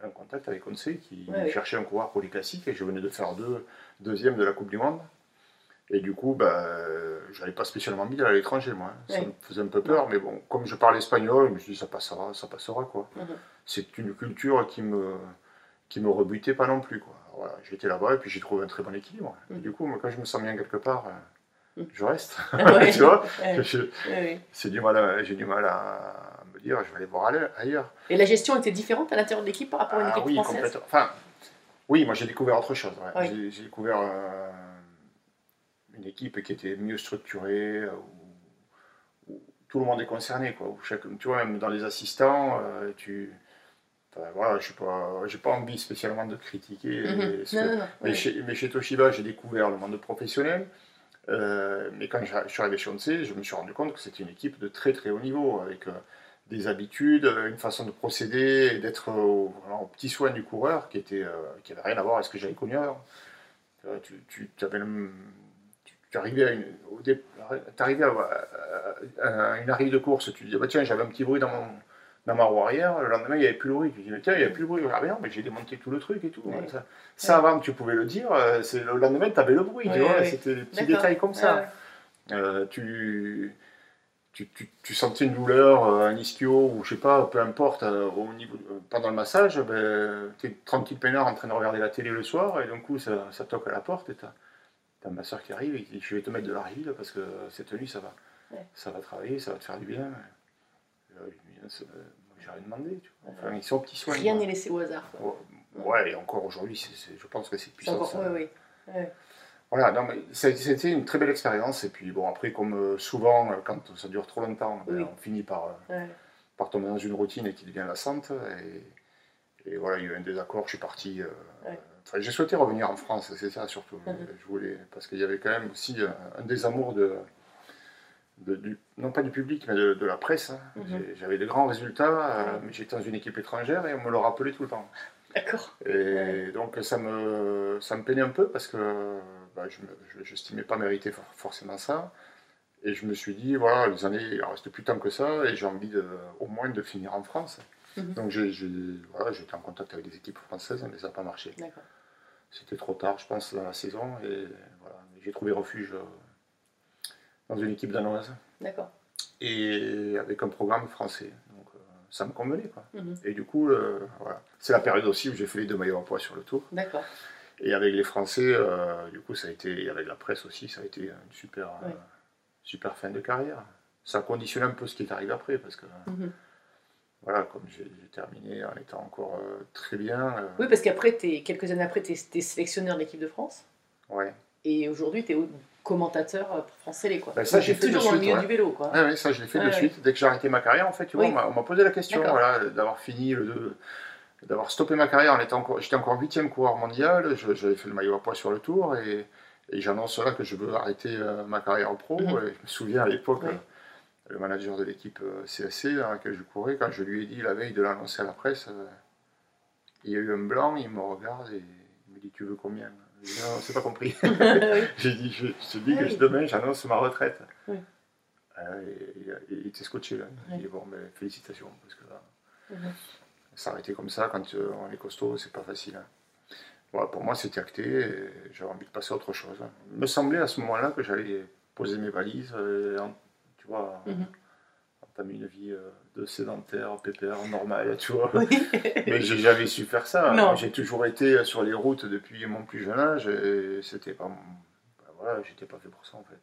Speaker 3: un contact avec Conseil qui
Speaker 2: Ouais,
Speaker 3: cherchait un coureur pour les classiques et je venais de faire deux, deuxième de la Coupe du Monde. Et du coup, ben, euh, j'avais pas spécialement d'aller à l'étranger, moi. hein. Ça me faisait un peu peur, mais bon, comme je parle espagnol, je me suis dit, ça passera, ça passera, quoi.
Speaker 2: Mhm.
Speaker 3: C'est une culture qui me, qui me rebutait pas non plus, quoi. Voilà, j'étais là-bas et puis j'ai trouvé un très bon équilibre. Et
Speaker 2: Mhm.
Speaker 3: du coup, moi, quand je me sens bien quelque part, euh. Je reste. [laughs] [laughs]
Speaker 2: Ouais.
Speaker 3: tu vois
Speaker 2: Ouais,
Speaker 3: c'est du mal à- j'ai du mal à me dire je vais aller voir aille- ailleurs.
Speaker 2: Et la gestion était différente à l'intérieur de l'équipe par rapport à une
Speaker 3: Ah
Speaker 2: équipe
Speaker 3: oui,
Speaker 2: française
Speaker 3: complètement. Enfin, oui, moi j'ai découvert autre chose. ouais.
Speaker 2: Oui.
Speaker 3: J'ai- J'ai découvert euh, une équipe qui était mieux structurée, euh, où, où tout le monde est concerné. Quoi, où chaque, tu vois, même dans les assistants, euh, tu. Voilà, je n'ai pas, j'ai pas envie spécialement de critiquer.
Speaker 2: Mhm.
Speaker 3: ce
Speaker 2: Non,
Speaker 3: que-
Speaker 2: non, non.
Speaker 3: mais,
Speaker 2: ouais.
Speaker 3: chez, mais chez Toshiba, j'ai découvert le monde professionnel. Euh, mais quand je suis arrivé chez Onsei, je me suis rendu compte que c'était une équipe de très très haut niveau, avec euh, des habitudes, euh, une façon de procéder, et d'être au, petit soin du coureur, qui était, rien à voir avec ce que j'avais connu avant. Tu, tu, arrivais à une, au arrivée de course, tu dis bah tiens j'avais un petit bruit dans mon ma roue arrière, le lendemain il n'y avait plus le bruit. Tu dis mais tiens il n'y a plus le bruit, ah mais non mais j'ai démonté tout le truc et tout.
Speaker 2: Ouais.
Speaker 3: Ça, ça, avant tu pouvais le dire, euh, c'est le lendemain tu avais le bruit, tu
Speaker 2: Ouais,
Speaker 3: vois,
Speaker 2: ouais.
Speaker 3: c'était des petits
Speaker 2: D'accord.
Speaker 3: détails comme ça.
Speaker 2: Ouais, ouais.
Speaker 3: Euh, tu, tu, tu, tu sentais une douleur, euh, un ischio, ou je sais pas, peu importe, au niveau, pendant le massage, ben, tu es tranquille peinard en train de regarder la télé le soir, et d'un coup ça, ça toque à la porte, et tu as, un masseur qui arrive et qui dit Je vais te mettre de l'argile parce que cette nuit ça va,
Speaker 2: Ouais.
Speaker 3: ça va travailler, ça va te faire du bien. J'ai rien demandé, tu vois. Enfin, ils sont petits soins.
Speaker 2: Rien n'est laissé au hasard. quoi.
Speaker 3: Ouais, et encore aujourd'hui, je pense que c'est puissant.
Speaker 2: encore...
Speaker 3: ça.
Speaker 2: Ouais.
Speaker 3: Voilà, non, mais c'était une très belle expérience. Et puis, bon, après, comme euh, souvent, euh, quand ça dure trop longtemps, ben,
Speaker 2: Oui.
Speaker 3: on finit par, euh,
Speaker 2: Ouais.
Speaker 3: par tomber dans une routine qui devient lassante. Et, et voilà, il y a eu un désaccord, je suis parti. euh,
Speaker 2: Ouais.
Speaker 3: enfin, j'ai souhaité revenir en France, c'est ça surtout.
Speaker 2: Mhm.
Speaker 3: Je voulais, parce qu'il y avait quand même aussi euh, un désamour de, de- du, non pas du public, mais de, de la presse. hein.
Speaker 2: Mhm.
Speaker 3: J'avais de grands résultats, euh, mais j'étais dans une équipe étrangère et on me le rappelait tout le temps.
Speaker 2: D'accord.
Speaker 3: Et
Speaker 2: Ouais.
Speaker 3: donc ça me, ça me peinait un peu parce que bah, je n'estimais pas mériter for- forcément ça. Et je me suis dit, voilà, les années, il ne reste plus tant que ça et j'ai envie de, au moins de finir en France.
Speaker 2: Mhm.
Speaker 3: Donc j'ai, j'ai- voilà, j'étais en contact avec des équipes françaises, mais ça n'a pas marché.
Speaker 2: D'accord.
Speaker 3: C'était trop tard, je pense, dans la saison. Et voilà, j'ai trouvé refuge euh, dans une équipe danoise
Speaker 2: D'accord.
Speaker 3: et avec un programme français. Donc euh, ça me convenait. Quoi.
Speaker 2: Mhm.
Speaker 3: Et du coup, euh, voilà. c'est la période aussi où j'ai fait les deux maillots à poids sur le tour.
Speaker 2: D'accord.
Speaker 3: Et avec les Français, euh, du coup, ça a été, et avec la presse aussi, ça a été une super,
Speaker 2: Ouais.
Speaker 3: super fin de carrière. Ça a conditionné un peu ce qui est arrivé après, parce que,
Speaker 2: Mhm.
Speaker 3: voilà, comme j'ai terminé en étant encore euh, très bien, euh,
Speaker 2: Oui, parce qu'après, quelques années après, tu es sélectionneur de l'équipe de France.
Speaker 3: ouais.
Speaker 2: Et aujourd'hui, tu es commentateur euh, Télé. Quoi.
Speaker 3: Ben, ça, j'ai
Speaker 2: toujours dans le milieu
Speaker 3: ouais.
Speaker 2: du vélo. Quoi.
Speaker 3: Ouais, ça, je l'ai fait de
Speaker 2: ouais.
Speaker 3: suite. Dès que j'ai arrêté ma carrière, en fait, tu vois,
Speaker 2: Oui.
Speaker 3: on m'a- on m'a posé la question, voilà, d'avoir fini le d'avoir stoppé ma carrière en étant encore, j'étais encore huitième coureur mondial, j'avais fait le maillot à poids sur le tour et, et j'annonce là que je veux arrêter euh, ma carrière au pro.
Speaker 2: Mhm.
Speaker 3: Et je me souviens à l'époque, euh, le manager de l'équipe euh, CSC dans laquelle je courais, quand je lui ai dit la veille de l'annoncer à la presse, il y a eu un blanc, il me regarde et il me dit tu veux combien? Non, c'est pas compris. [laughs] [laughs] J'ai dit, je, je te dis que
Speaker 2: oui.
Speaker 3: demain j'annonce ma retraite.
Speaker 2: Oui.
Speaker 3: Ah, et- et- et il était scotché là. Il
Speaker 2: Oui.
Speaker 3: dit bon, ben, félicitations, parce que là,
Speaker 2: Mhm.
Speaker 3: s'arrêter comme ça quand euh, on est costaud, c'est pas facile. hein. Voilà, pour moi, c'était acté j'avais envie de passer à autre chose. hein. Il me semblait à ce moment-là que j'allais poser mes valises, en- tu vois,
Speaker 2: Mhm.
Speaker 3: Entamer une vie euh, de sédentaire, pépère, normale, tu vois.
Speaker 2: Oui. [laughs]
Speaker 3: Mais j'ai jamais su faire ça.
Speaker 2: Non.
Speaker 3: J'ai toujours été sur les routes depuis mon plus jeune âge et c'était pas ben voilà, j'étais pas fait pour ça en fait.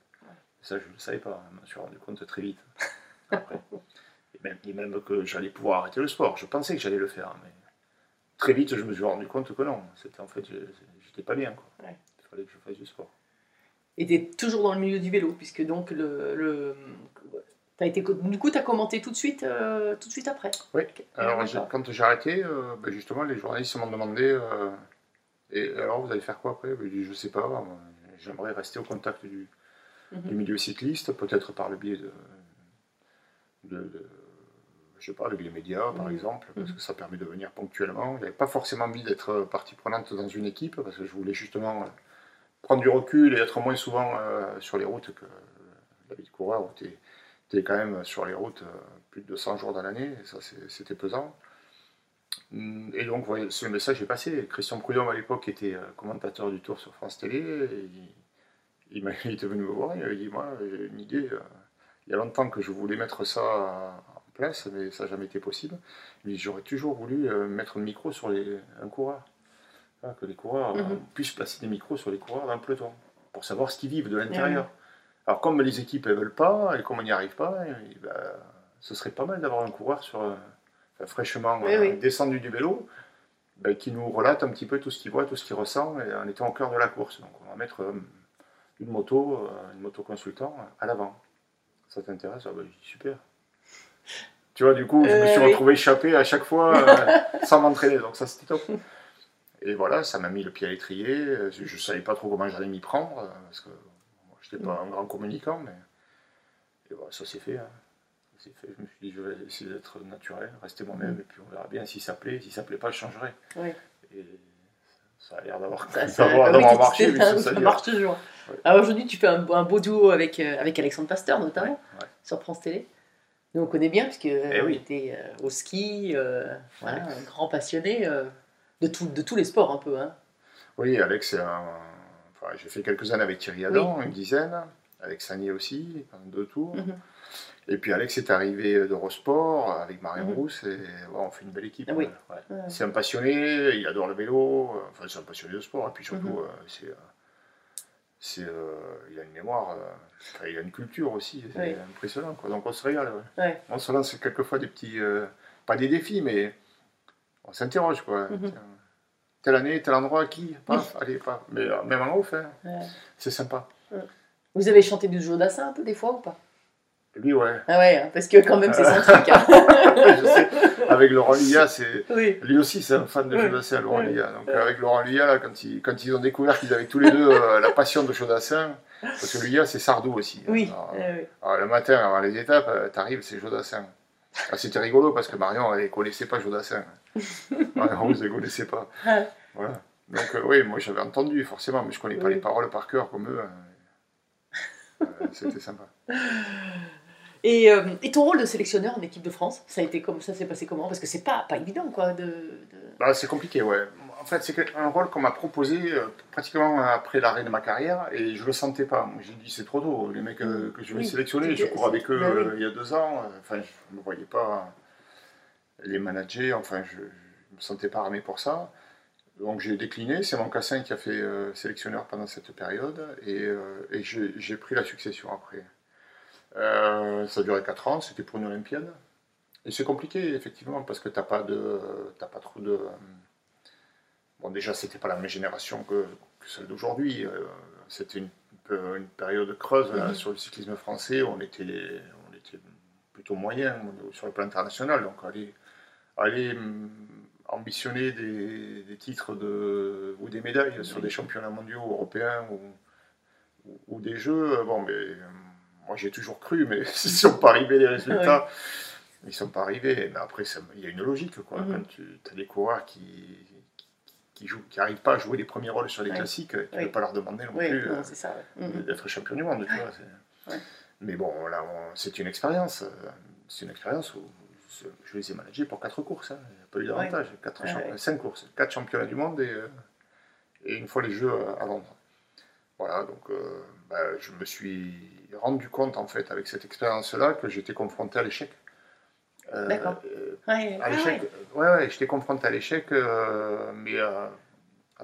Speaker 3: Ça, je ne le savais pas. Je me suis rendu compte très vite. Après. Et même, et même que j'allais pouvoir arrêter le sport. Je pensais que j'allais le faire, mais très vite, je me suis rendu compte que non. C'était en fait, j'étais pas bien. Quoi.
Speaker 2: Ouais.
Speaker 3: Il fallait que je fasse du sport.
Speaker 2: Et tu toujours dans le milieu du vélo, puisque donc le. le... T'as été, du coup, tu as commenté tout de suite, euh, tout de suite après.
Speaker 3: Oui. Alors, quand j'ai arrêté, euh, ben, justement, les journalistes m'ont demandé euh, Et alors, vous allez faire quoi après? Ben, J'ai dit Je sais pas. J'aimerais rester au contact du,
Speaker 2: Mhm.
Speaker 3: du milieu cycliste, peut-être par le biais de, de, de- je sais pas, avec les médias par
Speaker 2: Mhm.
Speaker 3: exemple, parce
Speaker 2: Mhm.
Speaker 3: que ça permet de venir ponctuellement. J'avais pas forcément envie d'être partie prenante dans une équipe, parce que je voulais justement prendre du recul et être moins souvent euh, sur les routes que la vie de coureur, où tu es, quand même sur les routes euh, plus de 200 jours dans l'année, et ça c'était pesant. Mm, Et donc, voilà, ce message est passé. Christian Prudhomme, à l'époque, était euh, commentateur du Tour sur France Télé. et il, [laughs] il était venu me voir. Il m'avait dit Moi, j'ai une idée. euh, il y a longtemps que je voulais mettre ça en place, mais ça n'a jamais été possible. J'aurais toujours voulu euh, mettre un micro sur les, un coureur. Hein, que les coureurs euh,
Speaker 2: Mhm.
Speaker 3: puissent placer des micros sur les coureurs le peloton. Pour savoir ce qu'ils vivent de l'intérieur. Alors, comme les équipes ne veulent pas, et comme on n'y arrive pas, et ben, ce serait pas mal d'avoir un coureur sur, euh, enfin, fraîchement
Speaker 2: Oui,
Speaker 3: euh,
Speaker 2: oui.
Speaker 3: descendu du vélo, ben, qui nous relate un petit peu tout ce qu'il voit, tout ce qu'il ressent, et en étant au cœur de la course. Donc, on va mettre euh, une moto, une moto consultant à l'avant. Ça t'intéresse? Ah je dis, Super. Tu vois, du coup, je me
Speaker 2: Euh,
Speaker 3: suis
Speaker 2: oui.
Speaker 3: retrouvé échappé à chaque fois euh, [laughs] sans m'entraîner, donc ça c'était top. Et voilà, ça m'a mis le pied à l'étrier. Je ne savais pas trop comment j'allais m'y prendre, parce que je n'étais pas un grand communicant, mais et voilà, ça s'est fait. hein. Ça s'est fait. Je me suis dit, je vais essayer d'être naturel, rester moi-même, et puis on verra bien si ça plaît. Si ça plaît pas, je changerai.
Speaker 2: Oui.
Speaker 3: Et ça a l'air d'avoir
Speaker 2: Ça, ah oui,
Speaker 3: marché, ça,
Speaker 2: ça marche toujours.
Speaker 3: Ouais.
Speaker 2: Aujourd'hui, tu fais un, un beau duo avec, euh, avec Alexandre Pasteur, notamment,
Speaker 3: Ouais, ouais.
Speaker 2: sur France Télé. Nous, on connaît bien, puisque
Speaker 3: Eh oui.
Speaker 2: était au ski, euh, voilà, un grand passionné euh, de, tout, de tous les sports, un peu. Hein.
Speaker 3: Oui, Alex, c'est un... enfin, j'ai fait quelques années avec Thierry Adam, une dizaine, avec Sani aussi, pendant deux tours.
Speaker 2: Mhm.
Speaker 3: Et puis Alex est arrivé d'Eurosport avec Marion
Speaker 2: Mhm.
Speaker 3: Rousse, et ouais, on fait une belle équipe.
Speaker 2: Ah oui.
Speaker 3: ouais, ouais.
Speaker 2: Ouais.
Speaker 3: C'est un passionné, il adore le vélo, enfin c'est un passionné de sport, et puis surtout,
Speaker 2: Mhm.
Speaker 3: euh, c'est, euh, euh, il a une mémoire, euh, il a une culture aussi, c'est
Speaker 2: Oui.
Speaker 3: impressionnant. Quoi. Donc on se régale. On se lance quelquefois des petits, euh, pas des défis, mais on s'interroge. quoi. Tiens, Telle année, tel endroit, qui Paf, allez, paf. Mais euh, même en off, hein,
Speaker 2: Ouais.
Speaker 3: c'est sympa.
Speaker 2: Vous avez chanté du Jodassin un peu des fois ou pas?
Speaker 3: Lui, ouais.
Speaker 2: Ah ouais, hein, parce que quand même, c'est son truc. hein. [laughs]
Speaker 3: je sais. Avec Laurent Lia, c'est.
Speaker 2: oui.
Speaker 3: Lui aussi, c'est un fan de
Speaker 2: Ouais.
Speaker 3: Chaudassin, Laurent
Speaker 2: Ouais.
Speaker 3: Lia. Donc, avec Laurent Lia, là, quand, ils, quand ils ont découvert qu'ils avaient tous les deux euh, la passion de Chaudassin, parce que Lia, c'est Sardou aussi.
Speaker 2: Oui.
Speaker 3: Alors, alors, le matin, avant les étapes, euh, t'arrives, c'est Chaudassin. Ah, C'était rigolo parce que Marion, elle ne connaissait pas [laughs] Chaudassin. Marion, vous ne connaissez pas. Voilà. Donc, euh, oui, moi, j'avais entendu, forcément, mais je ne connais pas
Speaker 2: Oui.
Speaker 3: les paroles par cœur comme eux. hein. Euh, [laughs] C'était sympa.
Speaker 2: Et, euh, et ton rôle de sélectionneur en équipe de France, ça a été comme ça s'est passé comment? Parce que c'est pas pas évident quoi de. de-
Speaker 3: Bah, c'est compliqué, ouais. En fait, c'est un rôle qu'on m'a proposé euh, pratiquement après l'arrêt de ma carrière et je le sentais pas. J'ai dit c'est trop tôt. Les mecs euh, que je vais
Speaker 2: Oui,
Speaker 3: sélectionner, je cours avec eux
Speaker 2: bah
Speaker 3: il y a deux ans. Enfin, je ne me voyais pas les manager. Enfin, je ne me sentais pas armé pour ça. Donc j'ai décliné. C'est mon Cassin qui a fait euh, sélectionneur pendant cette période et, euh, et j'ai pris la succession après. Euh, ça a duré 4 ans, c'était pour une Olympiade. Et c'est compliqué, effectivement, parce que tu n'as pas, de, pas trop de. Bon, déjà, c'était pas la même génération que, que celle d'aujourd'hui. C'était une, période creuse là,
Speaker 2: Mhm.
Speaker 3: sur le cyclisme français. On était, on était plutôt moyen sur le plan international. Donc, aller, aller hum, ambitionner des, des titres de, ou des médailles sur des championnats mondiaux européens ou, des jeux, euh, bon, mais euh, moi j'ai toujours cru, mais [laughs] ils ne sont pas arrivés les résultats. Ils ne sont pas arrivés. Mais après, il y a une logique. Quoi.
Speaker 2: Mhm.
Speaker 3: Quand tu as des coureurs qui qui n'arrivent pas à jouer les premiers rôles sur les
Speaker 2: Ouais.
Speaker 3: classiques, tu ne
Speaker 2: Oui.
Speaker 3: peux pas leur demander non
Speaker 2: Oui,
Speaker 3: plus euh.
Speaker 2: Mhm.
Speaker 3: d'être champion du monde. Tu vois, c'est-
Speaker 2: Ouais.
Speaker 3: Mais bon, là, c'est une expérience. C'est une expérience où je je les ai managés pour quatre courses. hein. Il n'y a pas eu d'avantage. Quatre
Speaker 2: Ouais,
Speaker 3: champ-
Speaker 2: ouais.
Speaker 3: Cinq courses, quatre championnats du monde et, euh, et une fois les Jeux euh, à Londres. Voilà, donc euh, bah, je me suis rendu compte en fait avec cette expérience-là que j'étais confronté à l'échec. Euh,
Speaker 2: D'accord. Ouais,
Speaker 3: à l'échec,
Speaker 2: ouais.
Speaker 3: ouais, ouais, j'étais confronté à l'échec, mais à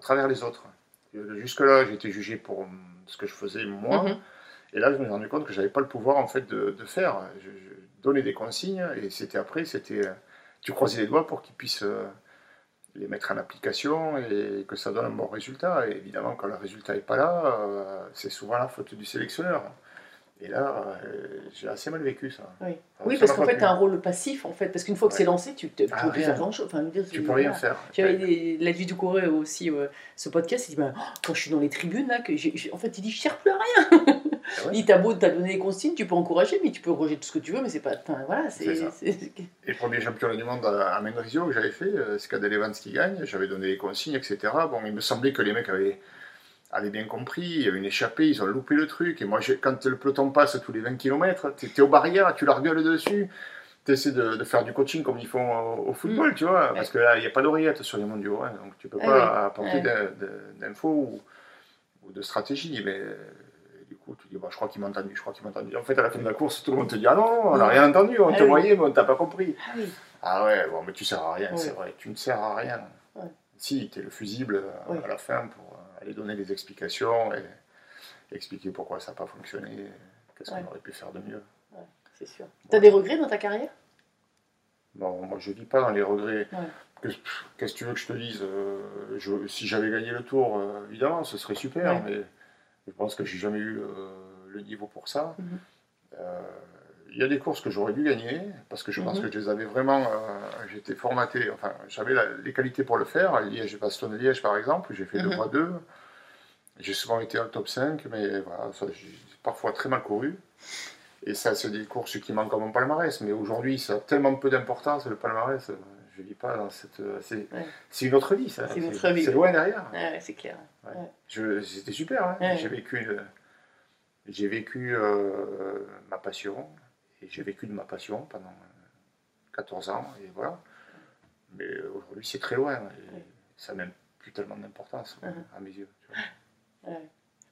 Speaker 3: travers les autres. Jusque-là, j'étais jugé pour ce que je faisais moi,
Speaker 2: Mhm.
Speaker 3: et là, je me suis rendu compte que j'avais pas le pouvoir en fait de, de faire. Je, je donnais des consignes, et c'était après, c'était euh, tu croisais les doigts pour qu'ils puissent euh, les mettre en application et que ça donne un bon résultat. Et évidemment, quand le résultat n'est pas là, euh, c'est souvent la faute du sélectionneur. Et là, j'ai assez mal vécu ça.
Speaker 2: Oui.
Speaker 3: Enfin,
Speaker 2: Oui,
Speaker 3: ça
Speaker 2: parce qu'en fait, tu as un rôle passif, en fait, parce qu'une fois que
Speaker 3: Ouais.
Speaker 2: c'est lancé, tu ne peux
Speaker 3: Ah,
Speaker 2: plus
Speaker 3: rien.
Speaker 2: faire grand-chose. Enfin,
Speaker 3: Tu peux rien faire.
Speaker 2: J'avais du coureur aussi, euh, ce podcast, il dit bah, oh, quand je suis dans les tribunes, là, que en fait, il dit je sers plus à rien.
Speaker 3: Ah ouais.
Speaker 2: Il t'as beau t'as donné les consignes, tu peux encourager, mais tu peux encourager tout ce que tu veux, mais c'est pas. Voilà, c'est.
Speaker 3: Et premier championnat du monde à à Mendrisio que j'avais fait, euh, c'est Cadel Evans qui gagne, j'avais donné les consignes, etc. Bon, il me semblait que les mecs avaient, avaient bien compris, il y avait une échappée, ils ont loupé le truc. Et moi, quand le peloton passe tous les 20 km, tu es aux barrières, tu leur gueules dessus. tu essaies de, de faire du coaching comme ils font au, au football, tu vois, parce que là, il n'y a pas d'oreillette sur les mondiaux, hein, donc tu peux
Speaker 2: Ah
Speaker 3: pas apporter d'in- d'infos ou, ou de stratégie, mais coup, tu dis, bah, je crois qu'il m'a entendu, je crois qu'il m'a entendu. En fait, à la fin de la course, tout le monde te dit, ah non, non, on n'a
Speaker 2: Mm.
Speaker 3: rien entendu, on
Speaker 2: Ah
Speaker 3: te
Speaker 2: oui.
Speaker 3: voyait, mais on t'a pas compris.
Speaker 2: Ah oui.
Speaker 3: Ah ouais, bon, mais tu sers à rien, c'est vrai, tu ne sers à rien. Si, tu es le fusible euh, à la fin pour euh, aller donner des explications et expliquer pourquoi ça n'a pas fonctionné, qu'est-ce qu'on aurait pu faire de mieux.
Speaker 2: C'est sûr. T'as des regrets dans ta carrière?
Speaker 3: Bon, moi je vis pas dans les regrets. Qu'est-ce que tu veux que je te dise euh, je- Si j'avais gagné le tour, évidemment, ce serait super, mais je pense que j'ai jamais eu euh, le niveau pour ça.
Speaker 2: Mhm.
Speaker 3: Euh, Il y a des courses que j'aurais dû gagner, parce que je pense
Speaker 2: Mhm.
Speaker 3: que je les avais vraiment. euh, J'étais formaté, enfin, j'avais les qualités pour le faire. Liège, Bastogne-Liège, par exemple, j'ai fait
Speaker 2: Mhm.
Speaker 3: 2 x 2. J'ai souvent été en top 5, mais voilà, j'ai parfois très mal couru. Et ça, c'est des courses qui manquent à mon palmarès. Mais aujourd'hui, ça a tellement peu d'importance, le palmarès. Je ne vis pas dans cette. euh, C'est
Speaker 2: Ouais.
Speaker 3: une autre vie, ça.
Speaker 2: C'est une autre vie.
Speaker 3: C'est loin derrière.
Speaker 2: Ouais, c'est clair.
Speaker 3: C'était super. hein. J'ai vécu, j'ai vécu euh, ma passion. Et j'ai vécu de ma passion pendant euh, 14 ans. Et voilà. Mais aujourd'hui, c'est très loin. Ça n'a même plus tellement d'importance,
Speaker 2: Mhm.
Speaker 3: à mes yeux. tu vois.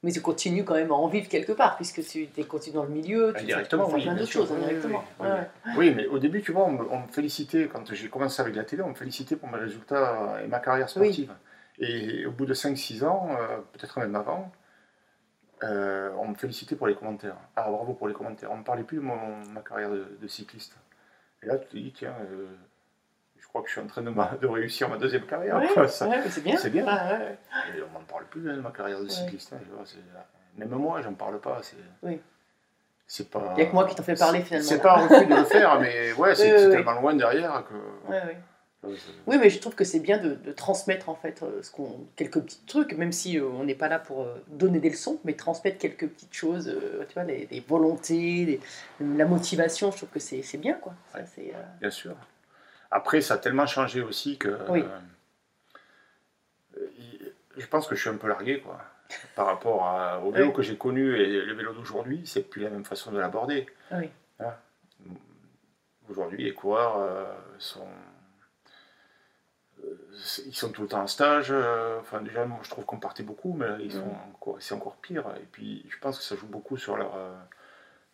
Speaker 2: Mais tu continues quand même à en vivre quelque part, puisque tu es continues dans le milieu, tu
Speaker 3: Indirectement,
Speaker 2: fais
Speaker 3: oui,
Speaker 2: plein
Speaker 3: bien
Speaker 2: d'autres choses
Speaker 3: oui,
Speaker 2: indirectement.
Speaker 3: oui,
Speaker 2: Ouais,
Speaker 3: oui.
Speaker 2: ouais.
Speaker 3: Oui, mais au début, tu vois, on me, on me félicitait, quand j'ai commencé avec la télé, on me félicitait pour mes résultats et ma carrière sportive. Et au bout de 5-6 ans, euh, peut-être même avant, euh, on me félicitait pour les commentaires. Ah, bravo pour les commentaires. On ne me parlait plus de mon- ma carrière de, de cycliste. Et là, tu te dis, tiens, euh, je crois que je suis en train de, ma- de réussir ma deuxième carrière.
Speaker 2: Ouais, c'est bien.
Speaker 3: C'est bien.
Speaker 2: Ah, ouais,
Speaker 3: on m'en parle plus hein, de ma carrière de cycliste. hein, vois, même moi, j'en parle pas. C'est,
Speaker 2: Oui.
Speaker 3: c'est pas.
Speaker 2: Il y a que moi qui t'en fais parler, finalement.
Speaker 3: C'est pas un refus de le faire, mais ouais, c'est, [laughs]
Speaker 2: Oui,
Speaker 3: c'est
Speaker 2: oui,
Speaker 3: tellement loin derrière que.
Speaker 2: Oui, mais je trouve que c'est bien de, de transmettre en fait euh, ce qu'on, quelques petits trucs, même si euh, on n'est pas là pour euh, donner des leçons, mais transmettre quelques petites choses, tu vois, les, les volontés, les- la motivation, je trouve que c'est, c'est bien, quoi. Ça, euh,
Speaker 3: Bien sûr. Après, ça a tellement changé aussi que.
Speaker 2: Oui.
Speaker 3: euh, je pense que je suis un peu largué, quoi. Par rapport à- au vélo
Speaker 2: Oui.
Speaker 3: que j'ai connu et le vélo d'aujourd'hui, c'est plus la même façon de l'aborder.
Speaker 2: oui.
Speaker 3: Aujourd'hui, les coureurs euh, sont. euh, Ils sont tout le temps en stage. Enfin, déjà, moi, je trouve qu'on partait beaucoup, mais ils sont c'est encore pire. Et puis, je pense que ça joue beaucoup sur leur,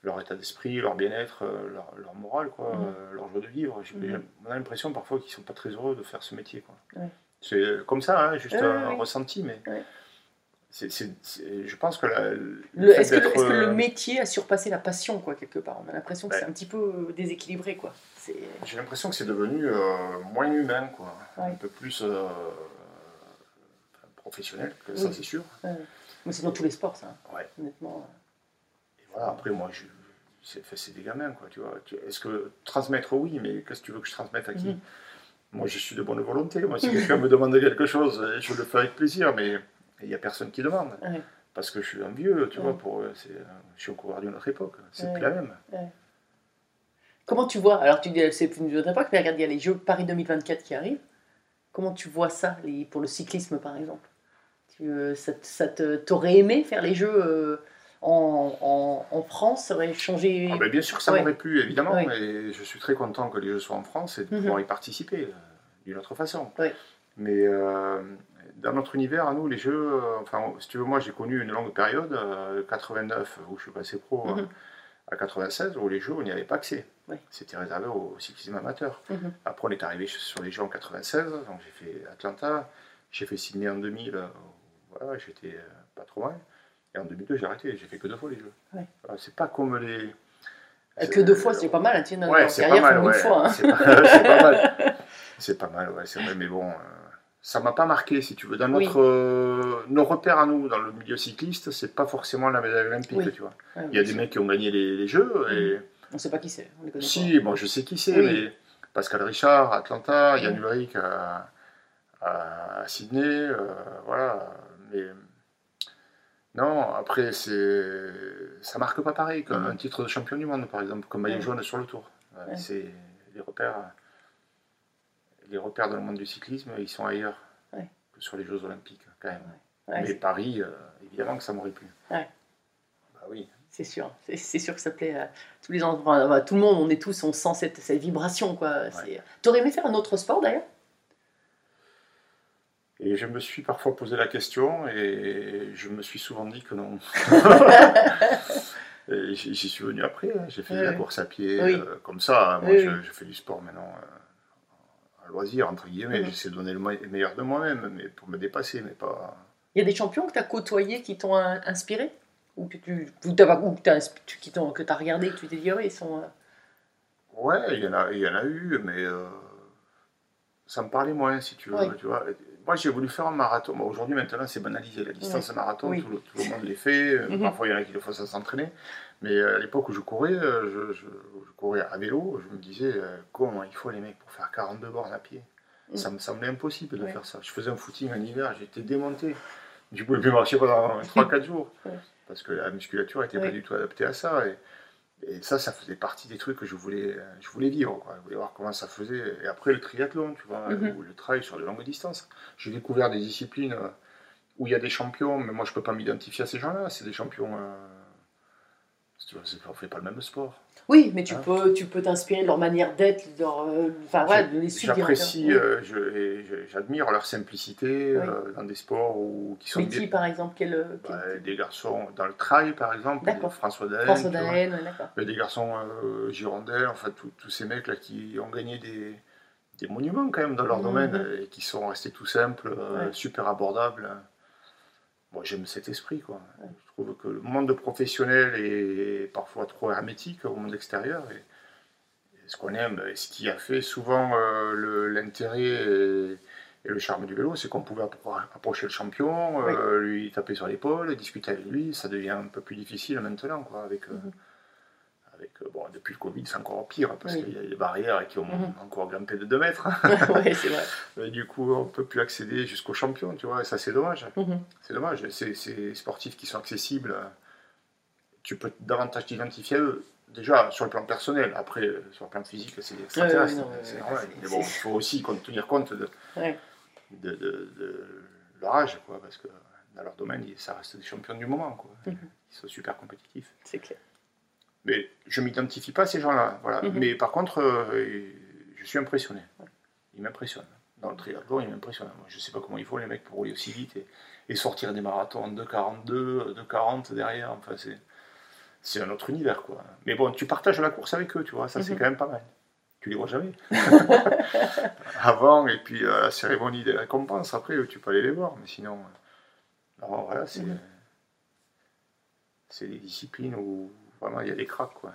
Speaker 3: leur état d'esprit, leur bien-être, euh, leur, leur morale, quoi,
Speaker 2: Mhm.
Speaker 3: euh, leur joie de vivre.
Speaker 2: Mhm.
Speaker 3: On a l'impression parfois qu'ils sont pas très heureux de faire ce métier. Quoi.
Speaker 2: Ouais.
Speaker 3: C'est comme ça, hein, juste
Speaker 2: Ouais,
Speaker 3: un
Speaker 2: ouais,
Speaker 3: ressenti, mais c'est, c'est- c'est- je pense que la- le,
Speaker 2: est-ce, que,
Speaker 3: d'être,
Speaker 2: est-ce que le
Speaker 3: euh,
Speaker 2: métier a surpassé la passion, quoi, quelque part? On a l'impression que c'est un petit peu euh, déséquilibré, quoi. C'est...
Speaker 3: J'ai l'impression que c'est devenu euh, moins humain, quoi. Un peu plus euh, professionnel, que ça
Speaker 2: Oui.
Speaker 3: c'est sûr.
Speaker 2: Mais c'est dans tous les sports, ça, hein,
Speaker 3: Ouais.
Speaker 2: honnêtement.
Speaker 3: Et voilà, après moi, je, c'est, des gamins, quoi, tu vois. Est-ce que transmettre, oui, mais qu'est-ce que tu veux que je transmette à qui
Speaker 2: Mhm.
Speaker 3: Moi, je suis de bonne volonté. Moi, si [laughs] quelqu'un me demande quelque chose, euh, je le fais avec plaisir, mais il n'y a personne qui demande.
Speaker 2: Ouais.
Speaker 3: Parce que je suis un vieux, tu
Speaker 2: Ouais.
Speaker 3: vois, pour c'est, euh, je suis un coureur d'une autre époque. C'est
Speaker 2: Ouais.
Speaker 3: plus la même.
Speaker 2: Comment tu vois Alors, tu dis, c'est plus une autre époque, mais regarde, il y a les Jeux Paris 2024 qui arrivent. Comment tu vois ça, les, pour le cyclisme, par exemple? Tu, euh, ça, ça t'aurais aimé faire les Jeux euh, en, en, en France Ça aurait changé
Speaker 3: Ah ben, bien sûr que ça
Speaker 2: Ouais.
Speaker 3: m'aurait plu, évidemment,
Speaker 2: Ouais.
Speaker 3: et je suis très content que les Jeux soient en France et de
Speaker 2: Mhm.
Speaker 3: pouvoir y participer euh, d'une autre façon.
Speaker 2: Ouais.
Speaker 3: Mais euh, dans notre univers, à nous, les Jeux, euh, enfin, si tu veux, moi j'ai connu une longue période, euh, 89, où je suis passé pro,
Speaker 2: Mhm.
Speaker 3: à 96, où les Jeux, on n'y avait pas accès. C'était réservé au cyclisme amateur.
Speaker 2: Mhm.
Speaker 3: Après, on est arrivé sur les Jeux en 96, donc j'ai fait Atlanta, j'ai fait Sydney en 2000, euh, voilà, j'étais pas trop loin. Et en 2002, j'ai arrêté, j'ai fait que deux fois les Jeux.
Speaker 2: Ouais.
Speaker 3: Voilà, c'est pas comme les.
Speaker 2: Euh, Que deux fois, c'est pas mal. tiens,
Speaker 3: Ouais, c'est pas mal, ouais.
Speaker 2: une fois. hein.
Speaker 3: C'est pas, [laughs] mal. [laughs] C'est pas mal, ouais, c'est vrai, mais bon, euh, ça m'a pas marqué, si tu veux. Dans
Speaker 2: Oui.
Speaker 3: notre, euh, nos repères à nous, dans le milieu cycliste, c'est pas forcément la médaille olympique,
Speaker 2: Oui.
Speaker 3: tu vois. Il y a des mecs qui ont gagné les, les Jeux, et
Speaker 2: On sait pas qui c'est.
Speaker 3: Si, bon, je sais qui c'est, mais Pascal Richard, Atlanta, Yann. Ulrich à, à- à Sydney, euh, voilà. Mais non, après, c'est ça marque pas pareil qu'un
Speaker 2: Mhm.
Speaker 3: titre de champion du monde, par exemple, comme maillot jaune sur le tour. Ouais. C'est les repères, les repères dans le monde du cyclisme, ils sont ailleurs que sur les Jeux Olympiques, quand même.
Speaker 2: Ouais,
Speaker 3: mais Paris, euh, évidemment que ça m'aurait plu.
Speaker 2: Ouais.
Speaker 3: Bah oui.
Speaker 2: C'est sûr, c'est sûr que ça plaît à tous les. Enfin, à tout le monde, on est tous, on sent cette, cette vibration. quoi. T'aurais aimé faire un autre sport d'ailleurs?
Speaker 3: Et je me suis parfois posé la question et je me suis souvent dit que non. [laughs] J'y suis venu après, hein. j'ai fait de la course à pied,
Speaker 2: Oui.
Speaker 3: euh, comme ça. Moi,
Speaker 2: Oui,
Speaker 3: je, fais du sport maintenant euh, à loisir, entre guillemets.
Speaker 2: Mhm.
Speaker 3: J'essaie de donner le meilleur de moi-même, mais pour me dépasser, mais pas.
Speaker 2: Il y a des champions que tu as côtoyés qui t'ont inspiré? Ou que tu ou tu- qui que t'as regardé que tu t'es dit, ouais, ils sont. euh,
Speaker 3: Ouais, il y en a, il y en a eu, mais ça me parlait moins, si tu veux. Tu vois. Moi, j'ai voulu faire un marathon. Bon, Aujourd'hui, maintenant, c'est banalisé. La distance marathon,
Speaker 2: Oui.
Speaker 3: tout, le, tout le monde les fait. Euh,
Speaker 2: Mhm.
Speaker 3: Parfois, il y en a qui le font sans s'entraîner. Mais euh, à l'époque où je courais, euh, je, je- je courais à vélo, je me disais, comment il faut les mecs pour faire 42 bornes à pied?
Speaker 2: Mhm.
Speaker 3: Ça me semblait impossible de faire ça. Je faisais un footing en hiver, j'étais démonté. Je ne pouvais plus marcher pendant [laughs] 3-4 jours. Parce que la musculature n'était pas du tout adaptée à ça. Et, et ça, ça faisait partie des trucs que je voulais, je voulais vivre. Quoi. Je voulais voir comment ça faisait. Et après, le triathlon, tu vois,
Speaker 2: Mhm.
Speaker 3: ou le trail sur de longues distances. J'ai découvert des disciplines euh, où il y a des champions, mais moi, je ne peux pas m'identifier à ces gens-là. C'est des champions. euh, on ne fait pas le même sport.
Speaker 2: Oui, mais tu
Speaker 3: Hein
Speaker 2: peux tu peux t'inspirer de leur manière d'être, de leur. euh, Enfin, voilà, de les suivre.
Speaker 3: J'apprécie, euh, j'admire leur simplicité euh, dans des sports où, qui sont
Speaker 2: Mais qui,
Speaker 3: bien-
Speaker 2: par exemple quel, quel-
Speaker 3: des garçons dans le trail, par exemple. François Daen.
Speaker 2: François. Daen, ouais, d'accord.
Speaker 3: Mais des garçons euh, girondins, enfin tous ces mecs là qui ont gagné des, des monuments quand même dans leur
Speaker 2: Mhm.
Speaker 3: domaine euh, et qui sont restés tout simples,
Speaker 2: Ouais.
Speaker 3: super abordables. Moi j'aime cet esprit quoi. Je trouve que le monde professionnel est parfois trop hermétique au monde extérieur et, et ce qu'on aime, et ce qui a fait souvent euh, l'intérêt et, et le charme du vélo, c'est qu'on pouvait appro- approcher le champion, euh, lui taper sur l'épaule, discuter avec lui. Ça devient un peu plus difficile maintenant quoi avec. euh,
Speaker 2: Mhm.
Speaker 3: Avec, euh, bon, depuis le Covid, c'est encore pire parce
Speaker 2: Oui.
Speaker 3: qu'il y a des barrières qui ont
Speaker 2: Mhm.
Speaker 3: encore grimpé de 2 mètres. [laughs]
Speaker 2: ouais, c'est vrai. [laughs]
Speaker 3: Et du coup, on ne peut plus accéder jusqu'au champion, tu vois, et ça c'est dommage.
Speaker 2: Mhm.
Speaker 3: C'est dommage. Ces sportifs qui sont accessibles, euh, tu peux davantage t'identifier à eux. Déjà sur le plan personnel, après euh, sur le plan physique, c'est extraterrestre, c'est normal. Mais bon, il faut aussi tenir compte de,
Speaker 2: Ouais.
Speaker 3: de, de- de leur âge, quoi, parce que dans leur domaine, ça reste des champions du moment, quoi.
Speaker 2: Mhm.
Speaker 3: Ils sont super compétitifs.
Speaker 2: C'est clair.
Speaker 3: Mais je m'identifie pas à ces gens-là. Voilà.
Speaker 2: Mhm.
Speaker 3: Mais par contre, euh, je suis impressionné. Ils m'impressionnent. Dans le triathlon, ils m'impressionnent. Je sais pas comment ils font les mecs pour rouler aussi vite et, et sortir des marathons de 42, de 40 derrière. Enfin, c'est, un autre univers, quoi. Mais bon, tu partages la course avec eux, tu vois. Ça, c'est
Speaker 2: Mhm.
Speaker 3: quand même pas mal. Tu les vois jamais. [laughs] Avant, et puis à la cérémonie des récompenses, après, tu peux aller les voir. Mais sinon, euh, voilà, c'est,
Speaker 2: Mhm.
Speaker 3: c'est des disciplines où vraiment il y a des cracks, quoi.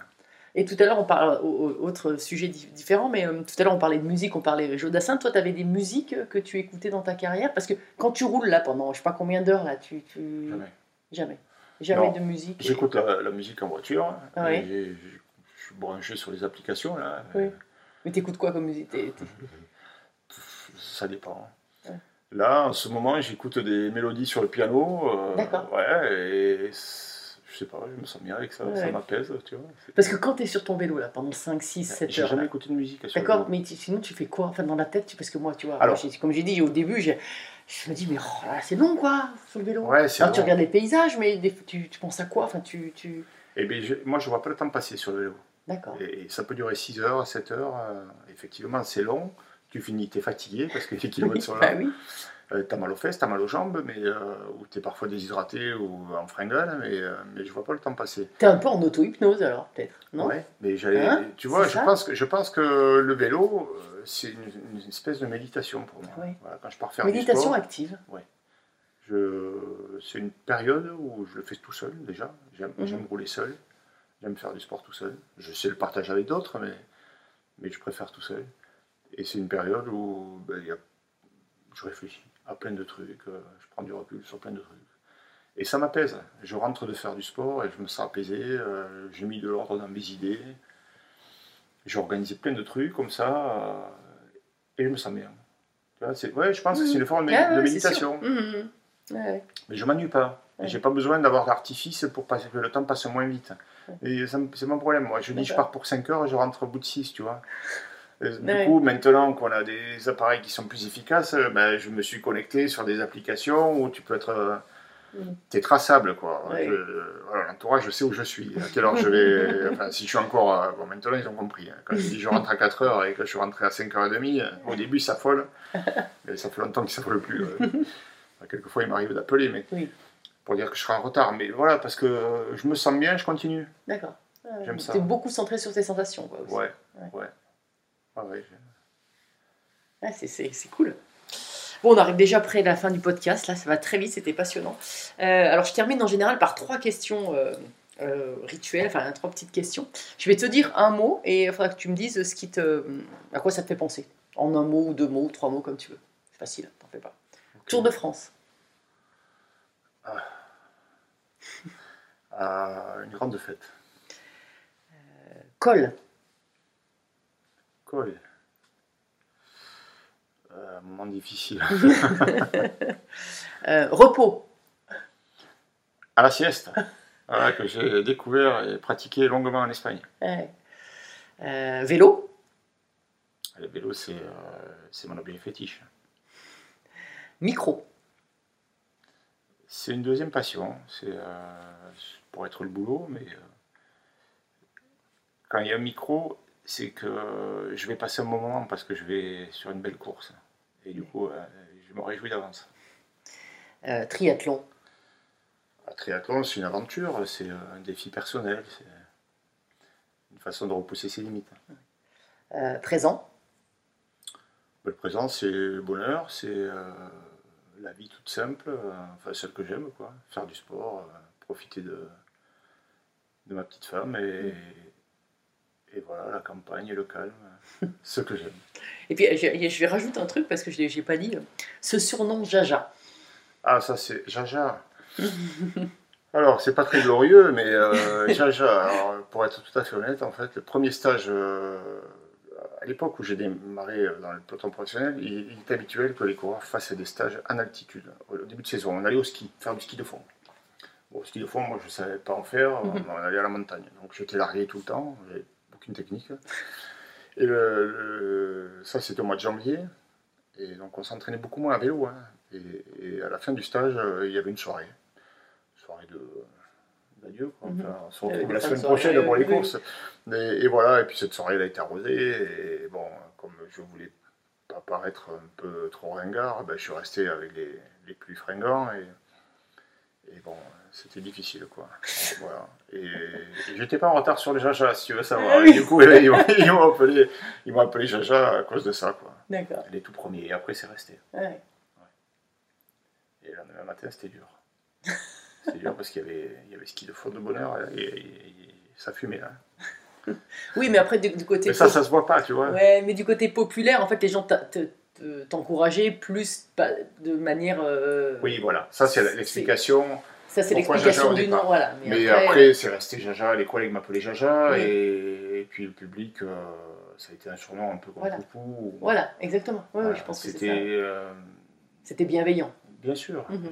Speaker 2: Et tout à l'heure, on parle, au- au- autre sujet di- différent, mais euh, tout à l'heure, on parlait de musique, on parlait Jodassin. Toi, tu avais des musiques euh, que tu écoutais dans ta carrière? Parce que quand tu roules là pendant je sais pas combien d'heures, là, tu. tu...
Speaker 3: Jamais.
Speaker 2: Jamais. Jamais
Speaker 3: Non.
Speaker 2: de musique.
Speaker 3: J'écoute la, la musique en voiture.
Speaker 2: Ah ouais.
Speaker 3: et j'ai- je suis branché sur les applications là.
Speaker 2: Oui. Mais t'écoutes quoi comme musique? [laughs]
Speaker 3: Ça dépend.
Speaker 2: Ouais.
Speaker 3: Là, en ce moment, j'écoute des mélodies sur le piano. euh,
Speaker 2: D'accord.
Speaker 3: Ouais, et sais pas, je me sens bien avec ça. Ça
Speaker 2: Ouais.
Speaker 3: m'apaise, tu vois.
Speaker 2: Parce que quand tu es sur ton vélo là pendant 5, 6, 7
Speaker 3: J'ai
Speaker 2: heures.
Speaker 3: jamais
Speaker 2: là,
Speaker 3: écouté de musique.
Speaker 2: D'accord, mais tu- sinon tu fais quoi Enfin, dans la tête, tu- parce que moi, tu vois,
Speaker 3: Alors.
Speaker 2: moi, j'ai- comme j'ai dit au début, j'ai- je me dis, mais oh c'est long quoi, sur le vélo.
Speaker 3: Ouais, c'est
Speaker 2: Alors, tu regardes les paysages, mais des- tu, tu penses à quoi Enfin, tu. tu...
Speaker 3: Eh bien, je- moi, je vois pas le temps passer sur le vélo.
Speaker 2: D'accord.
Speaker 3: Et, et ça peut durer 6 heures, 7 heures. euh, effectivement, c'est long. Tu finis, t'es fatigué parce que les kilomètres sont là.
Speaker 2: Bah oui.
Speaker 3: Euh, t'as mal aux fesses, t'as mal aux jambes, mais, euh, ou t'es parfois déshydraté ou en fringale, mais, euh, mais je vois pas le temps passer.
Speaker 2: T'es un peu en auto-hypnose alors, peut-être, non?
Speaker 3: Ouais, mais j'allais,
Speaker 2: Hein?
Speaker 3: tu vois, je pense, que, je pense que le vélo, euh, c'est une, une espèce de méditation pour moi.
Speaker 2: Ouais.
Speaker 3: Voilà, quand je pars faire
Speaker 2: Méditation
Speaker 3: du sport,
Speaker 2: active.
Speaker 3: je, c'est une période où je le fais tout seul déjà. J'aime,
Speaker 2: Mhm.
Speaker 3: j'aime rouler seul, j'aime faire du sport tout seul. Je sais le partager avec d'autres, mais, mais je préfère tout seul. Et c'est une période où ben, il y a- je réfléchis à plein de trucs, euh, je prends du recul sur plein de trucs. Et ça m'apaise. Je rentre de faire du sport et je me sens apaisé. euh, j'ai mis de l'ordre dans mes idées. J'ai organisé plein de trucs comme ça euh, et je me sens bien. Tu vois, c'est, ouais, je pense que c'est une forme de,
Speaker 2: Ah
Speaker 3: méditation.
Speaker 2: Mhm. Ouais.
Speaker 3: Mais je m'ennuie pas.
Speaker 2: Ouais.
Speaker 3: J'ai pas besoin d'avoir d'artifice pour passer, que le temps passe moins vite. Et c'est mon problème. Moi, je dis je pars pour 5 heures et je rentre au bout de 6, tu vois. Et Du
Speaker 2: Ouais.
Speaker 3: coup, maintenant qu'on a des appareils qui sont plus efficaces, euh, ben, je me suis connecté sur des applications où tu peux être euh,
Speaker 2: Mm.
Speaker 3: t'es traçable, quoi.
Speaker 2: Ouais.
Speaker 3: Je- voilà, L'entourage, je sais où je suis, à quelle heure je vais. [laughs] Enfin, si je suis encore. euh, Bon, maintenant, ils ont compris. hein. Quand je dis je rentre à 4h et que je suis rentré à 5h30, euh, au début, ça s'affole. [laughs] Mais ça fait longtemps qu'ils ne s'affolent plus. euh. Quelquefois, il m'arrive d'appeler, mais
Speaker 2: Oui.
Speaker 3: pour dire que je serai en retard. Mais voilà, parce que euh, je me sens bien, je continue.
Speaker 2: D'accord.
Speaker 3: J'aime ça.
Speaker 2: T'es beaucoup centré sur tes sensations, quoi, aussi.
Speaker 3: Ouais,
Speaker 2: Ouais.
Speaker 3: ouais. Ah ouais.
Speaker 2: Ah, c'est- cool. Bon, on arrive déjà près de la fin du podcast. Là, ça va très vite, c'était passionnant. Euh, alors, je termine en général par trois questions euh, euh, rituelles, enfin trois petites questions. Je vais te dire un mot et il faudra que tu me dises ce qui te, à quoi ça te fait penser. En un mot ou deux mots, ou trois mots, comme tu veux. C'est facile, t'en fais pas. Tour de France.
Speaker 3: À [laughs] une grande fête.
Speaker 2: Col.
Speaker 3: Quoi euh, moment difficile. [laughs]
Speaker 2: Euh, repos.
Speaker 3: À la sieste. Voilà, que j'ai découvert et pratiqué longuement en Espagne.
Speaker 2: Ouais. Euh, vélo.
Speaker 3: Le vélo, c'est euh, mon objet fétiche.
Speaker 2: Micro.
Speaker 3: C'est une deuxième passion. C'est pour être le boulot, mais quand il y a un micro, c'est que je vais passer un bon moment parce que je vais sur une belle course. Et du coup, euh, je me réjouis d'avance.
Speaker 2: Euh, triathlon.
Speaker 3: Un triathlon, c'est une aventure, c'est euh, un défi personnel, c'est une façon de repousser ses limites.
Speaker 2: Euh, présent.
Speaker 3: Le présent, c'est le bonheur, c'est euh, la vie toute simple, enfin celle que j'aime, quoi. Faire du sport, profiter de, de ma petite femme et, et voilà, la campagne, le calme, [laughs] ce que j'aime.
Speaker 2: Et puis, je, je vais rajouter un truc parce que je n'ai pas dit. Ce surnom Jaja.
Speaker 3: Ah, ça c'est Jaja. [laughs] Alors, c'est pas très glorieux, mais euh, [laughs] Jaja, alors, pour être tout à fait honnête, en fait, le premier stage, euh, à l'époque où j'ai démarré dans le peloton professionnel, il, il est habituel que les coureurs fassent des stages en altitude. Au début de saison, on allait au ski, faire du ski de fond. Bon, ski de fond, moi, je ne savais pas en faire,
Speaker 2: Mhm.
Speaker 3: on allait à la montagne. Donc, j'étais largué tout le temps, aucune technique. Et le- le- ça, c'était au mois de janvier. Et donc, on s'entraînait beaucoup moins à vélo. hein. Et, et à la fin du stage, euh, il y avait une soirée. Soirée de d'adieu.
Speaker 2: Mhm.
Speaker 3: Enfin, on se retrouve la semaine
Speaker 2: soirée,
Speaker 3: prochaine pour les
Speaker 2: oui.
Speaker 3: courses. Et, et voilà, et puis cette soirée, elle a été arrosée. Et bon, comme je voulais pas paraître un peu trop ringard, ben, je suis resté avec les, les plus fringants. Et, et bon, c'était difficile, quoi. Voilà. Et, et j'étais pas en retard sur les Jaja, si tu veux savoir.
Speaker 2: Ah.
Speaker 3: Et du coup, ils m'ont appelé, ils m'ont appelé Jaja à cause de ça, quoi.
Speaker 2: D'accord.
Speaker 3: Les tout premiers. Et après, c'est resté.
Speaker 2: Ouais.
Speaker 3: Et le matin, c'était dur. C'était dur parce qu'il y avait, il y avait ski de fond de bonheur et, et- et ça fumait. Là.
Speaker 2: Oui, mais après, du, du côté.
Speaker 3: Mais ça, ça se voit pas, tu vois.
Speaker 2: Ouais, mais du côté populaire, en fait, les gens t'encourageaient plus de manière. euh,
Speaker 3: Oui, voilà. Ça, C'est- l'explication.
Speaker 2: Ça, c'est l'explication du nom, voilà. Mais,
Speaker 3: Mais
Speaker 2: après,
Speaker 3: après, c'est resté Jaja. Les collègues m'appelaient Jaja.
Speaker 2: Oui.
Speaker 3: Et, et puis le public, euh, ça a été un surnom un peu comme
Speaker 2: Voilà. Voilà, exactement. Oui,
Speaker 3: Voilà,
Speaker 2: oui, je pense que c'est
Speaker 3: C'était.
Speaker 2: ça.
Speaker 3: euh,
Speaker 2: C'était bienveillant.
Speaker 3: bien sûr.
Speaker 2: Mhm.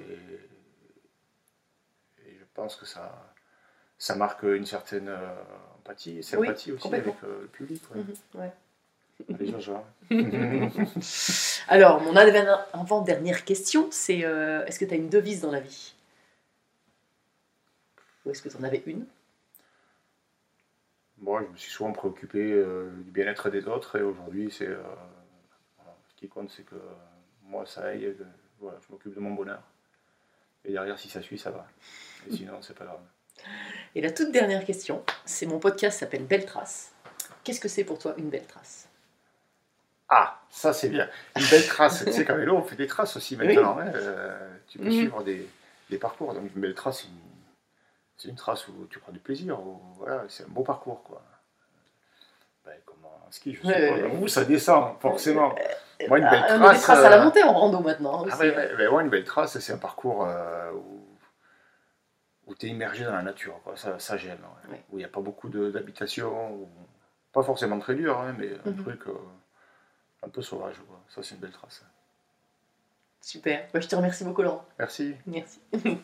Speaker 3: et, et je pense que ça, ça marque une certaine euh, empathie et sympathie aussi avec euh, le public. ouais.
Speaker 2: Ouais.
Speaker 3: Les Jaja. [laughs]
Speaker 2: Alors, mon avant- avant-dernière question, c'est euh, est-ce que tu as une devise dans la vie? Ou est-ce que tu en avais une?
Speaker 3: Moi, je me suis souvent préoccupé euh, du bien-être des autres et aujourd'hui, c'est euh, voilà, ce qui compte, c'est que moi, ça aille, que, voilà, je m'occupe de mon bonheur. Et derrière, si ça suit, ça va. Et sinon, c'est pas grave.
Speaker 2: Et la toute dernière question, c'est mon podcast s'appelle Belle Trace. Qu'est-ce que c'est pour toi une belle trace?
Speaker 3: Ah, ça c'est bien. Une belle trace. tu sais qu'à vélo, on fait des traces aussi maintenant. hein, euh, tu peux
Speaker 2: Mhm.
Speaker 3: suivre des, des parcours. Donc une belle trace, c'est une, c'est une trace où tu prends du plaisir. où, voilà, c'est un beau parcours. Quoi. Ben, comme en ski, je sais
Speaker 2: Ouais,
Speaker 3: pas.
Speaker 2: ouais, ouais.
Speaker 3: Où ça descend, forcément. Moi, une belle
Speaker 2: Ah, on a
Speaker 3: trace.
Speaker 2: des traces à la
Speaker 3: euh,
Speaker 2: montée en rando maintenant aussi.
Speaker 3: Ah ouais, ouais, une belle trace, c'est un parcours euh, où, où tu es immergé dans la nature. Quoi. Ça, ça j'aime. ouais.
Speaker 2: Ouais.
Speaker 3: Où il n'y a pas beaucoup d'habitations. où- Pas forcément très dur, hein, mais un
Speaker 2: Mhm.
Speaker 3: truc euh, un peu sauvage. Quoi. Ça, c'est une belle trace.
Speaker 2: Super. Bah, je te remercie beaucoup, Laurent.
Speaker 3: Merci.
Speaker 2: Merci. [laughs]